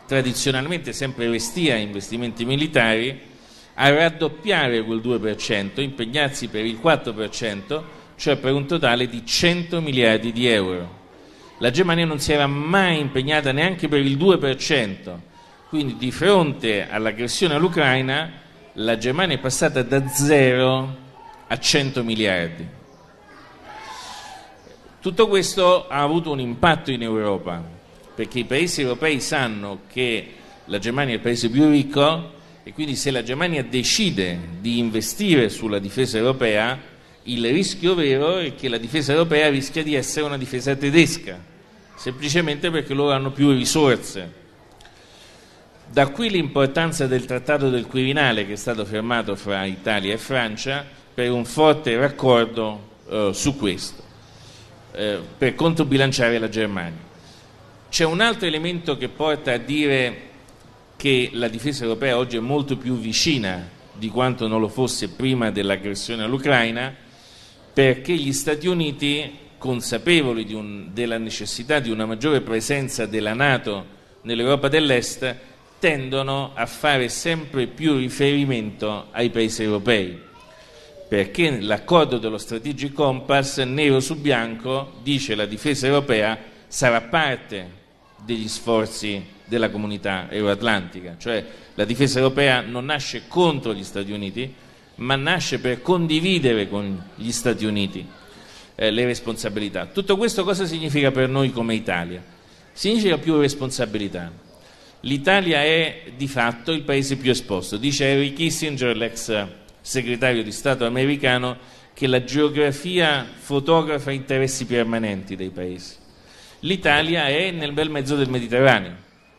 tradizionalmente sempre restia a investimenti militari, a raddoppiare quel 2%, impegnarsi per il 4%, cioè per un totale di 100 miliardi di euro la Germania non si era mai impegnata neanche per il 2%, quindi di fronte all'aggressione all'Ucraina la Germania è passata da 0 a 100 miliardi. Tutto questo ha avuto un impatto in Europa, perché i paesi europei sanno che la Germania è il paese più ricco e quindi se la Germania decide di investire sulla difesa europea, il rischio vero è che la difesa europea rischia di essere una difesa tedesca semplicemente perché loro hanno più risorse. Da qui l'importanza del trattato del Quirinale che è stato firmato fra Italia e Francia per un forte raccordo eh, su questo, eh, per controbilanciare la Germania. C'è un altro elemento che porta a dire che la difesa europea oggi è molto più vicina di quanto non lo fosse prima dell'aggressione all'Ucraina, perché gli Stati Uniti consapevoli un, della necessità di una maggiore presenza della Nato nell'Europa dell'Est, tendono a fare sempre più riferimento ai paesi europei, perché l'accordo dello Strategic Compass, nero su bianco, dice la difesa europea sarà parte degli sforzi della comunità euroatlantica, cioè la difesa europea non nasce contro gli Stati Uniti, ma nasce per condividere con gli Stati Uniti eh, le responsabilità. Tutto questo cosa significa per noi come Italia? Significa più responsabilità. L'Italia è di fatto il paese più esposto. Dice Henry Kissinger, l'ex segretario di Stato americano, che la geografia fotografa interessi permanenti dei paesi. L'Italia è nel bel mezzo del Mediterraneo,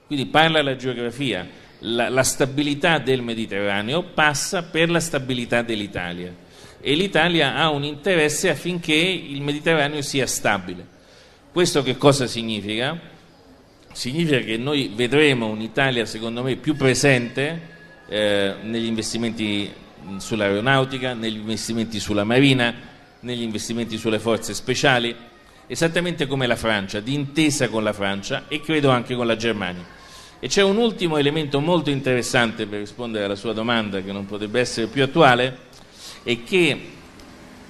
quindi parla la geografia. la, la stabilità del Mediterraneo passa per la stabilità dell'Italia e l'Italia ha un interesse affinché il Mediterraneo sia stabile. Questo che cosa significa? Significa che noi vedremo un'Italia, secondo me, più presente eh, negli investimenti sull'aeronautica, negli investimenti sulla marina, negli investimenti sulle forze speciali, esattamente come la Francia, d'intesa con la Francia e credo anche con la Germania. E c'è un ultimo elemento molto interessante per rispondere alla sua domanda, che non potrebbe essere più attuale, è che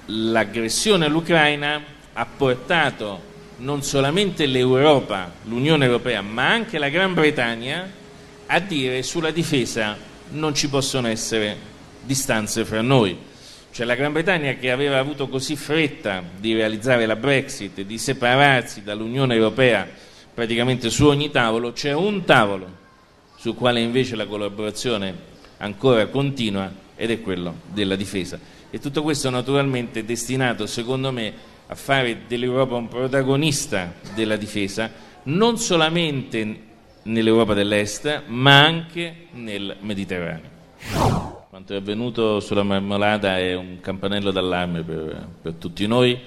l'aggressione all'Ucraina ha portato non solamente l'Europa, l'Unione Europea, ma anche la Gran Bretagna a dire sulla difesa non ci possono essere distanze fra noi. Cioè la Gran Bretagna che aveva avuto così fretta di realizzare la Brexit, di separarsi dall'Unione Europea praticamente su ogni tavolo c'è un tavolo sul quale invece la collaborazione ancora continua ed è quello della difesa. E tutto questo naturalmente è destinato, secondo me, a fare dell'Europa un protagonista della difesa, non solamente nell'Europa dell'Est, ma anche nel Mediterraneo. Quanto è avvenuto sulla marmolada è un campanello d'allarme per, per tutti noi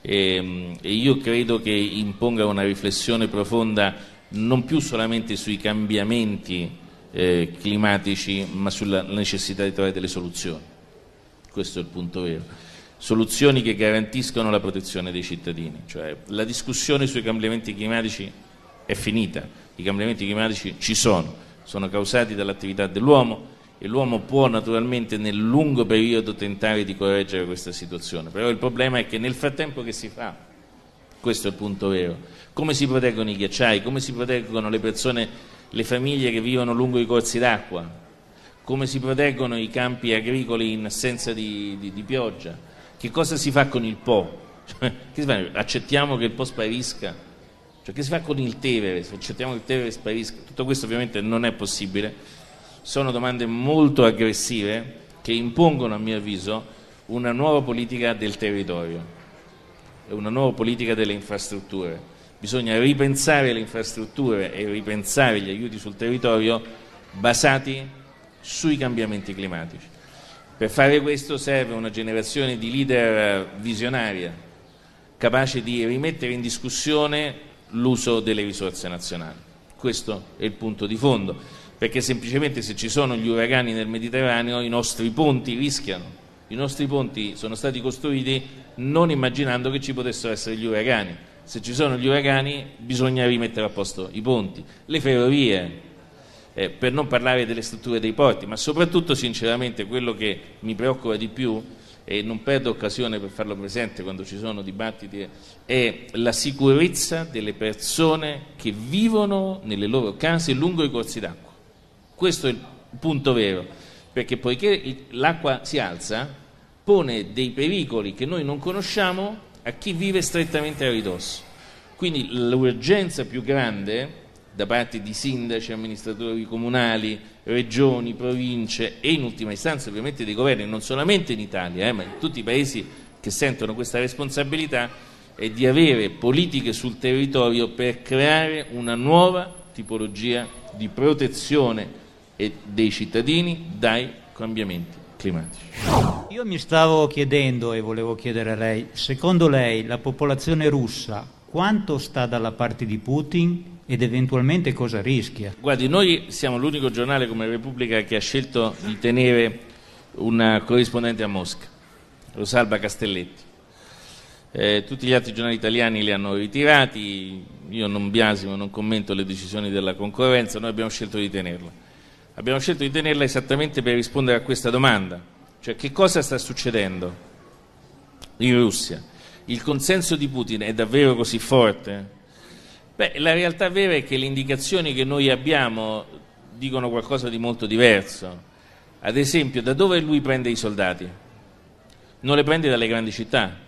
e, e io credo che imponga una riflessione profonda non più solamente sui cambiamenti eh, climatici, ma sulla necessità di trovare delle soluzioni. Questo è il punto vero. Soluzioni che garantiscono la protezione dei cittadini. Cioè, la discussione sui cambiamenti climatici è finita, i cambiamenti climatici ci sono, sono causati dall'attività dell'uomo, e l'uomo può naturalmente nel lungo periodo tentare di correggere questa situazione, però il problema è che nel frattempo che si fa? Questo è il punto vero. Come si proteggono i ghiacciai? Come si proteggono le persone, le famiglie che vivono lungo i corsi d'acqua? Come si proteggono i campi agricoli in assenza di, di, di pioggia? Che cosa si fa con il Po? Cioè, Accettiamo che il Po sparisca? Cioè, che si fa con il Tevere? Accettiamo che il Tevere sparisca? Tutto questo ovviamente non è possibile sono domande molto aggressive che impongono, a mio avviso, una nuova politica del territorio una nuova politica delle infrastrutture. Bisogna ripensare le infrastrutture e ripensare gli aiuti sul territorio basati sui cambiamenti climatici. Per fare questo serve una generazione di leader visionaria, capace di rimettere in discussione l'uso delle risorse nazionali. Questo è il punto di fondo perché semplicemente se ci sono gli uragani nel Mediterraneo i nostri ponti rischiano. I nostri ponti sono stati costruiti non immaginando che ci potessero essere gli uragani. Se ci sono gli uragani bisogna rimettere a posto i ponti, le ferrovie, eh, per non parlare delle strutture dei porti, ma soprattutto sinceramente quello che mi preoccupa di più e non perdo occasione per farlo presente quando ci sono dibattiti, è la sicurezza delle persone che vivono nelle loro case lungo i corsi d'acqua. Questo è il punto vero, perché poiché l'acqua si alza, pone dei pericoli che noi non conosciamo a chi vive strettamente a ridosso. Quindi l'urgenza più grande da parte di sindaci, amministratori comunali, regioni, province e in ultima istanza ovviamente dei governi, non solamente in Italia, eh, ma in tutti i paesi che sentono questa responsabilità, è di avere politiche sul territorio per creare una nuova tipologia di protezione dei cittadini dai cambiamenti climatici. Io mi stavo chiedendo e volevo chiedere a lei, secondo lei la popolazione russa quanto sta dalla parte di Putin ed eventualmente cosa rischia? Guardi, noi siamo l'unico giornale come Repubblica che ha scelto di tenere una corrispondente a Mosca, Rosalba Castelletti. Eh, tutti gli altri giornali italiani li hanno ritirati, io non biasimo, non commento le decisioni della concorrenza, noi abbiamo scelto di tenerla. Abbiamo scelto di tenerla esattamente per rispondere a questa domanda, cioè che cosa sta succedendo in Russia? Il consenso di Putin è davvero così forte? Beh, la realtà vera è che le indicazioni che noi abbiamo dicono qualcosa di molto diverso. Ad esempio, da dove lui prende i soldati? Non le prende dalle grandi città,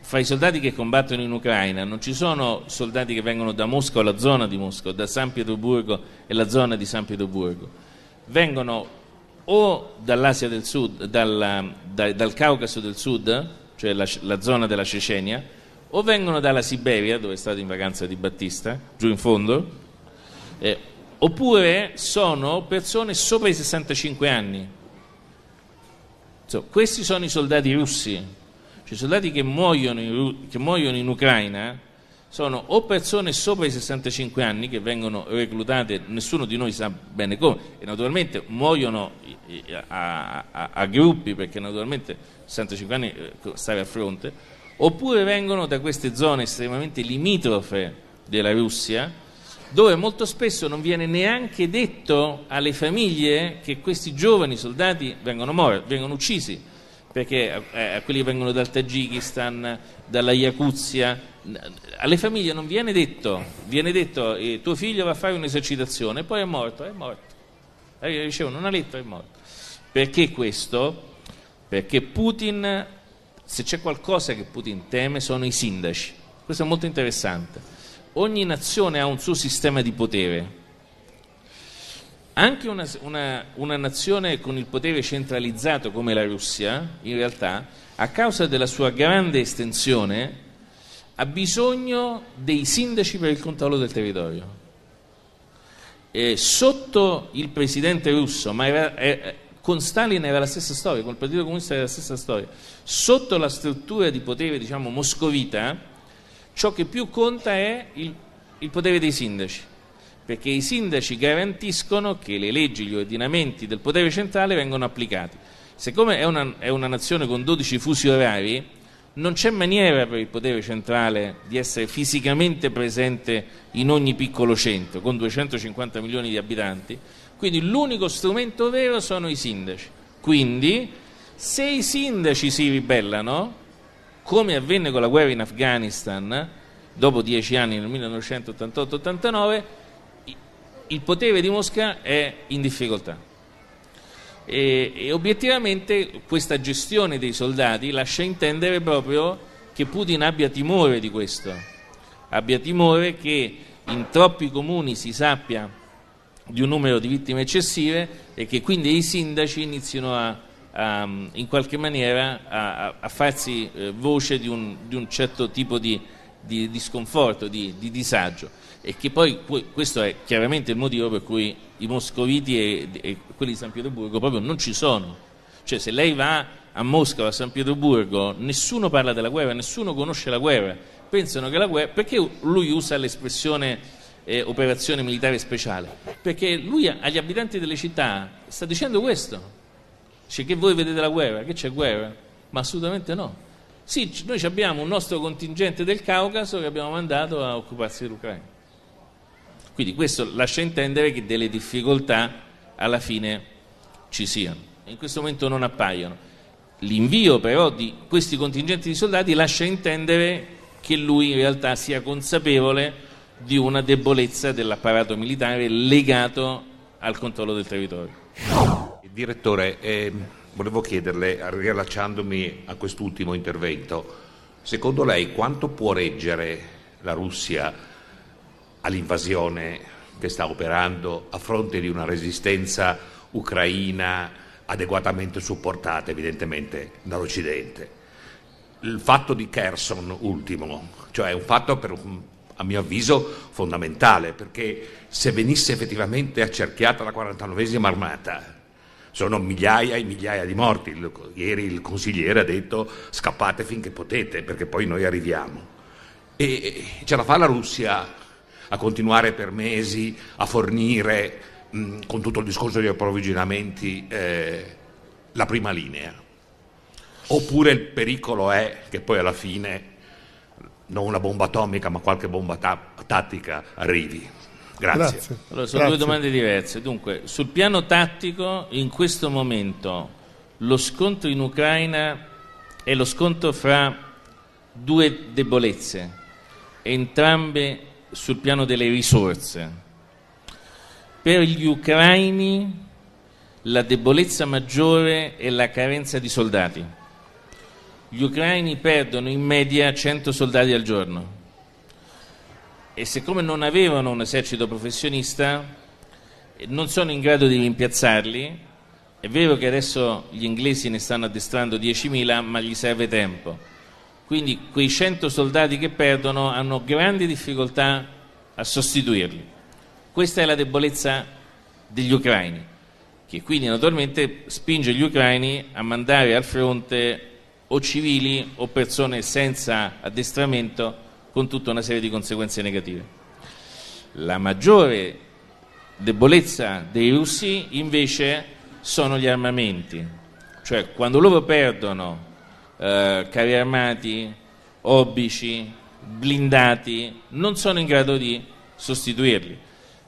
fra i soldati che combattono in Ucraina non ci sono soldati che vengono da Mosca o la zona di Mosca, da San Pietroburgo e la zona di San Pietroburgo, vengono o dall'Asia del Sud, dal, da, dal Caucaso del Sud, cioè la, la, zona della Cecenia, o vengono dalla Siberia, dove è stato in vacanza di Battista, giù in fondo, eh, oppure sono persone sopra i 65 anni. So, questi sono i soldati russi, cioè i soldati che muoiono, in, che muoiono in Ucraina sono o persone sopra i 65 anni che vengono reclutate, nessuno di noi sa bene come, e naturalmente muoiono a, a, a gruppi perché naturalmente 65 anni eh, stare a fronte, oppure vengono da queste zone estremamente limitrofe della Russia, dove molto spesso non viene neanche detto alle famiglie che questi giovani soldati vengono, morti, vengono uccisi, perché eh, quelli vengono dal Tagikistan, dalla Yakuzia, alle famiglie non viene detto, viene detto eh, tuo figlio va a fare un'esercitazione poi è morto, è morto. Eh, ricevono una lettera, è morto. Perché questo? Perché Putin, se c'è qualcosa che Putin teme, sono i sindaci. Questo è molto interessante. Ogni nazione ha un suo sistema di potere. Anche una, una, una nazione con il potere centralizzato come la Russia, in realtà, a causa della sua grande estensione, ha bisogno dei sindaci per il controllo del territorio. E sotto il presidente russo, ma era, era, con Stalin era la stessa storia, con il Partito Comunista era la stessa storia, sotto la struttura di potere diciamo, moscovita, ciò che più conta è il, il potere dei sindaci, perché i sindaci garantiscono che le leggi, gli ordinamenti del potere centrale vengono applicati. Siccome è una, è una nazione con 12 fusi orari, non c'è maniera per il potere centrale di essere fisicamente presente in ogni piccolo centro, con 250 milioni di abitanti, quindi l'unico strumento vero sono i sindaci. Quindi, se i sindaci si ribellano, come avvenne con la guerra in Afghanistan, dopo dieci anni nel 1988-89, il potere di Mosca è in difficoltà. E, e obiettivamente questa gestione dei soldati lascia intendere proprio che Putin abbia timore di questo, abbia timore che in troppi comuni si sappia di un numero di vittime eccessive e che quindi i sindaci inizino a, a in qualche maniera a, a farsi eh, voce di un, di un, certo tipo di, di, di sconforto, di, di disagio e che poi questo è chiaramente il motivo per cui i moscoviti e, e, quelli di San Pietroburgo proprio non ci sono. Cioè se lei va a Mosca o a San Pietroburgo, nessuno parla della guerra, nessuno conosce la guerra. Pensano che la guerra... Perché lui usa l'espressione eh, operazione militare speciale? Perché lui agli abitanti delle città sta dicendo questo. Cioè che voi vedete la guerra, che c'è guerra? Ma assolutamente no. Sì, noi abbiamo un nostro contingente del Caucaso che abbiamo mandato a occuparsi dell'Ucraina. Quindi questo lascia intendere che delle difficoltà alla fine ci siano. In questo momento non appaiono. L'invio però di questi contingenti di soldati lascia intendere che lui in realtà sia consapevole di una debolezza dell'apparato militare legato al controllo del territorio. Direttore, eh, volevo chiederle, riallacciandomi a quest'ultimo intervento, secondo lei quanto può reggere la Russia all'invasione che sta operando a fronte di una resistenza ucraina adeguatamente supportata evidentemente dall'Occidente. Il fatto di Kherson ultimo, cioè un fatto per, a mio avviso fondamentale, perché se venisse effettivamente accerchiata la 49esima armata, sono migliaia e migliaia di morti. Ieri il consigliere ha detto scappate finché potete, perché poi noi arriviamo. E ce la fa la Russia a continuare per mesi a fornire, mh, con tutto il discorso degli approvvigionamenti, eh, la prima linea. Oppure il pericolo è che poi alla fine non una bomba atomica ma qualche bomba ta- tattica arrivi. Grazie. Grazie. Allora, sono Grazie. due domande diverse. Dunque, sul piano tattico, in questo momento lo scontro in Ucraina è lo scontro fra due debolezze, entrambe sul piano delle risorse. Per gli ucraini la debolezza maggiore è la carenza di soldati. Gli ucraini perdono in media 100 soldati al giorno e siccome non avevano un esercito professionista non sono in grado di rimpiazzarli. È vero che adesso gli inglesi ne stanno addestrando 10.000, ma gli serve tempo quindi quei 100 soldati che perdono hanno grandi difficoltà a sostituirli. Questa è la debolezza degli ucraini, che quindi naturalmente spinge gli ucraini a mandare al fronte o civili o persone senza addestramento con tutta una serie di conseguenze negative. La maggiore debolezza dei russi invece sono gli armamenti, cioè quando loro perdono eh, carri armati, obici, blindati, non sono in grado di sostituirli,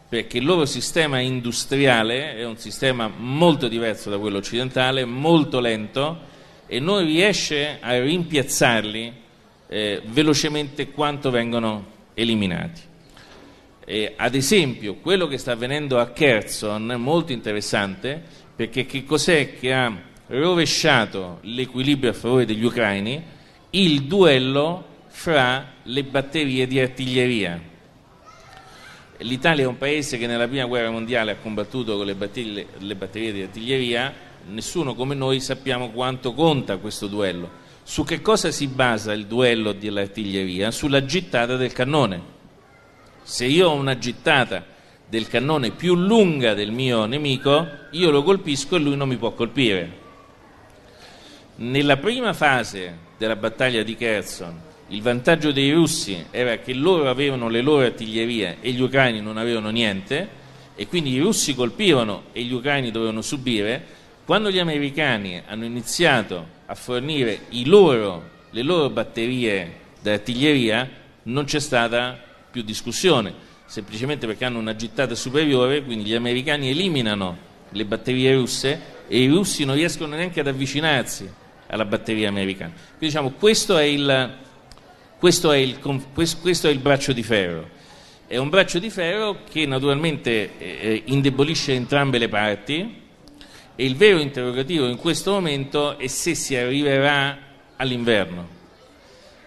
perché il loro sistema industriale è un sistema molto diverso da quello occidentale, molto lento e non riesce a rimpiazzarli eh, velocemente quanto vengono eliminati. E, ad esempio, quello che sta avvenendo a Kherson è molto interessante perché che cos'è che ha rovesciato l'equilibrio a favore degli ucraini? Il duello fra le batterie di artiglieria. L'Italia è un paese che nella prima guerra mondiale ha combattuto con le batterie, le batterie di artiglieria, nessuno come noi sappiamo quanto conta questo duello. Su che cosa si basa il duello dell'artiglieria? Sulla gittata del cannone se io ho una gittata del cannone più lunga del mio nemico, io lo colpisco e lui non mi può colpire. Nella prima fase della battaglia di Kherson, il vantaggio dei russi era che loro avevano le loro artiglierie e gli ucraini non avevano niente, e quindi i russi colpivano e gli ucraini dovevano subire. Quando gli americani hanno iniziato a fornire loro, le loro batterie d'artiglieria, non c'è stata più discussione, semplicemente perché hanno una gittata superiore, quindi gli americani eliminano le batterie russe e i russi non riescono neanche ad avvicinarsi alla batteria americana. Quindi diciamo questo è il, questo è il, questo è il braccio di ferro. È un braccio di ferro che naturalmente eh, indebolisce entrambe le parti e il vero interrogativo in questo momento è se si arriverà all'inverno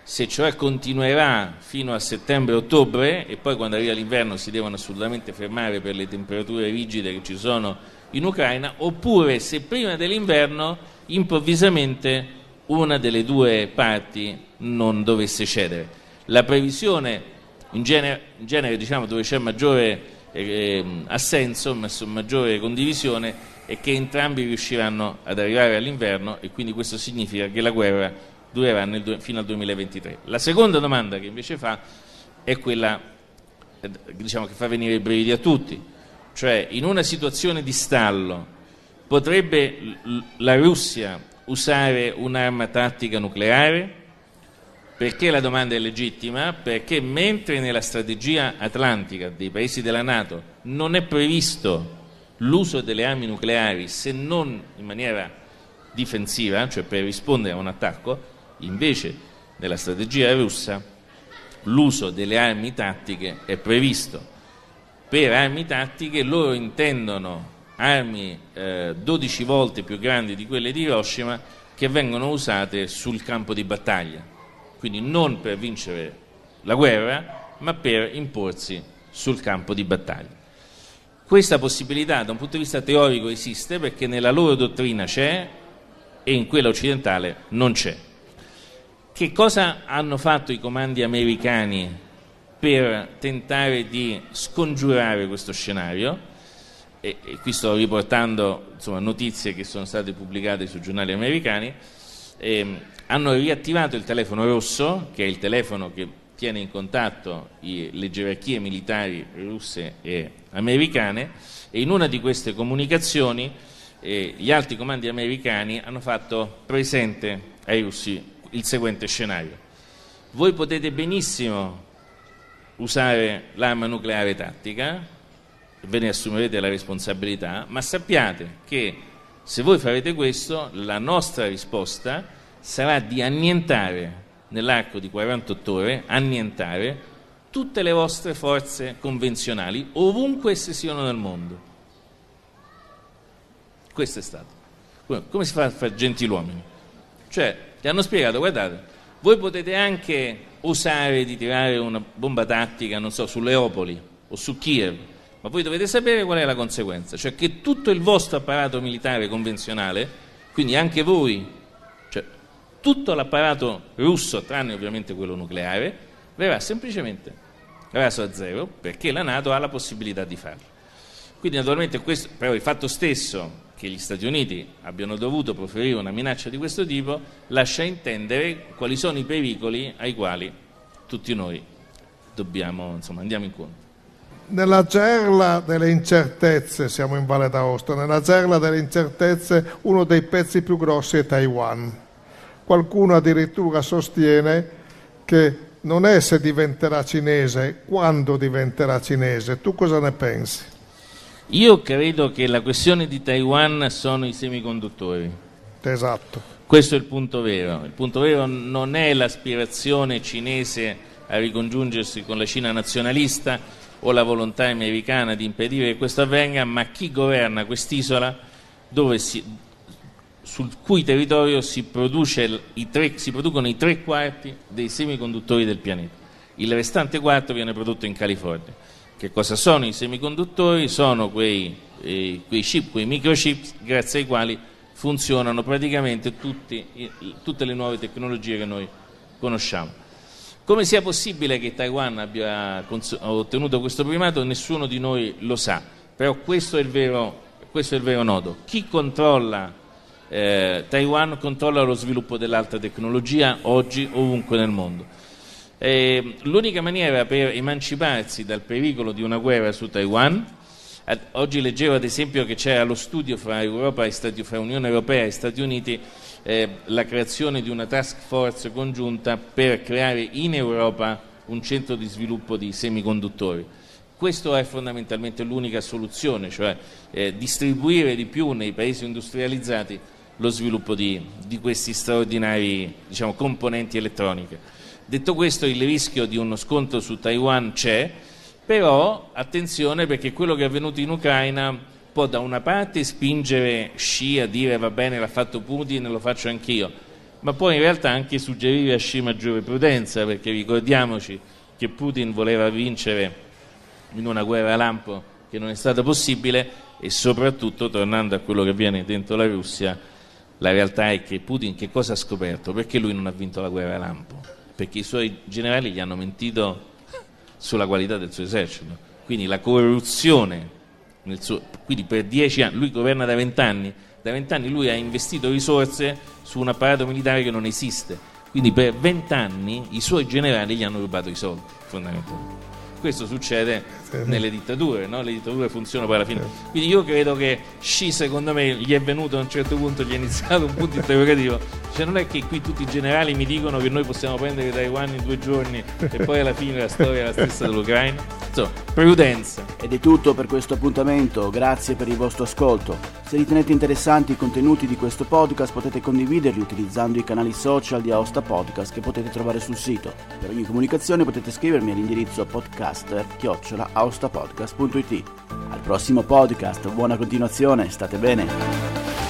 se cioè continuerà fino a settembre-ottobre e poi quando arriva l'inverno si devono assolutamente fermare per le temperature rigide che ci sono in Ucraina, oppure se prima dell'inverno improvvisamente una delle due parti non dovesse cedere. La previsione in genere, in genere diciamo, dove c'è maggiore eh, assenso, maggiore condivisione, è che entrambi riusciranno ad arrivare all'inverno e quindi questo significa che la guerra durerà nel, fino al 2023. La seconda domanda che invece fa è quella eh, diciamo, che fa venire i brividi a tutti, cioè in una situazione di stallo potrebbe la Russia usare un'arma tattica nucleare? Perché la domanda è legittima? Perché mentre nella strategia atlantica dei paesi della Nato non è previsto l'uso delle armi nucleari se non in maniera difensiva, cioè per rispondere a un attacco, Invece, nella strategia russa, l'uso delle armi tattiche è previsto. Per armi tattiche loro intendono armi eh, 12 volte più grandi di quelle di Hiroshima che vengono usate sul campo di battaglia. Quindi non per vincere la guerra, ma per imporsi sul campo di battaglia. Questa possibilità da un punto di vista teorico esiste perché nella loro dottrina c'è e in quella occidentale non c'è. Che cosa hanno fatto i comandi americani per tentare di scongiurare questo scenario? E, e qui sto riportando insomma, notizie che sono state pubblicate sui giornali americani. Eh, hanno riattivato il telefono rosso, che è il telefono che tiene in contatto i, le gerarchie militari russe e americane, e in una di queste comunicazioni eh, gli alti comandi americani hanno fatto presente ai russi il seguente scenario. Voi potete benissimo usare l'arma nucleare tattica, ve ne assumerete la responsabilità, ma sappiate che se voi farete questo, la nostra risposta sarà di annientare nell'arco di 48 ore, annientare tutte le vostre forze convenzionali, ovunque esse siano nel mondo. Questo è stato. Come si fa a fare gentiluomini? Cioè, ti hanno spiegato, guardate, voi potete anche osare di tirare una bomba tattica, non so, su Leopoli o su Kiev, ma voi dovete sapere qual è la conseguenza, cioè che tutto il vostro apparato militare convenzionale, quindi anche voi, tutto l'apparato russo, tranne ovviamente quello nucleare, verrà semplicemente verso a zero, perché la Nato ha la possibilità di farlo. Quindi naturalmente questo, però il fatto stesso che gli Stati Uniti abbiano dovuto proferire una minaccia di questo tipo lascia intendere quali sono i pericoli ai quali tutti noi dobbiamo, insomma, andiamo incontro. Nella gerla delle incertezze, siamo in Valle d'Aosta, nella gerla delle incertezze uno dei pezzi più grossi è Taiwan. Qualcuno addirittura sostiene che non è se diventerà cinese, quando diventerà cinese. Tu cosa ne pensi? Io credo che la questione di Taiwan sono i semiconduttori. Esatto. Questo è il punto vero. Il punto vero non è l'aspirazione cinese a ricongiungersi con la Cina nazionalista o la volontà americana di impedire che questo avvenga, ma chi governa quest'isola si, sul cui territorio si, tre, si producono i tre quarti dei semiconduttori del pianeta. Il restante quarto viene prodotto in California. Che cosa sono i semiconduttori? Sono quei, eh, quei chip, quei microchip grazie ai quali funzionano praticamente tutti, tutte le nuove tecnologie che noi conosciamo. Come sia possibile che Taiwan abbia ottenuto questo primato nessuno di noi lo sa, però questo è il vero, questo è il vero nodo. Chi controlla eh, Taiwan controlla lo sviluppo dell'alta tecnologia oggi ovunque nel mondo. Eh, l'unica maniera per emanciparsi dal pericolo di una guerra su Taiwan, ad, oggi leggevo ad esempio che c'era lo studio fra, Stati, fra Unione Europea e Stati Uniti eh, la creazione di una task force congiunta per creare in Europa un centro di sviluppo di semiconduttori. Questa è fondamentalmente l'unica soluzione, cioè eh, distribuire di più nei paesi industrializzati lo sviluppo di, di questi straordinari diciamo, componenti elettroniche. Detto questo, il rischio di uno scontro su Taiwan c'è, però attenzione perché quello che è avvenuto in Ucraina può da una parte spingere Xi a dire va bene l'ha fatto Putin, lo faccio anch'io, ma può in realtà anche suggerire a Xi maggiore prudenza perché ricordiamoci che Putin voleva vincere in una guerra lampo che non è stata possibile e soprattutto tornando a quello che avviene dentro la Russia la realtà è che Putin che cosa ha scoperto? Perché lui non ha vinto la guerra lampo? perché i suoi generali gli hanno mentito sulla qualità del suo esercito. Quindi la corruzione, suo, quindi per dieci anni, lui governa da vent'anni, da vent'anni lui ha investito risorse su un apparato militare che non esiste. Quindi per vent'anni i suoi generali gli hanno rubato i soldi, fondamentalmente. Questo succede nelle dittature, no? le dittature funzionano poi alla fine. Quindi io credo che Xi, secondo me, gli è venuto a un certo punto, gli è iniziato un punto interrogativo. Cioè non è che qui tutti i generali mi dicono che noi possiamo prendere Taiwan in due giorni e poi alla fine la storia è la stessa dell'Ucraina. Insomma, prudenza. Ed è tutto per questo appuntamento, grazie per il vostro ascolto. Se ritenete interessanti i contenuti di questo podcast potete condividerli utilizzando i canali social di Aosta Podcast che potete trovare sul sito. Per ogni comunicazione potete scrivermi all'indirizzo podcast podcaster-austapodcast.it. Al prossimo podcast, buona continuazione, state bene.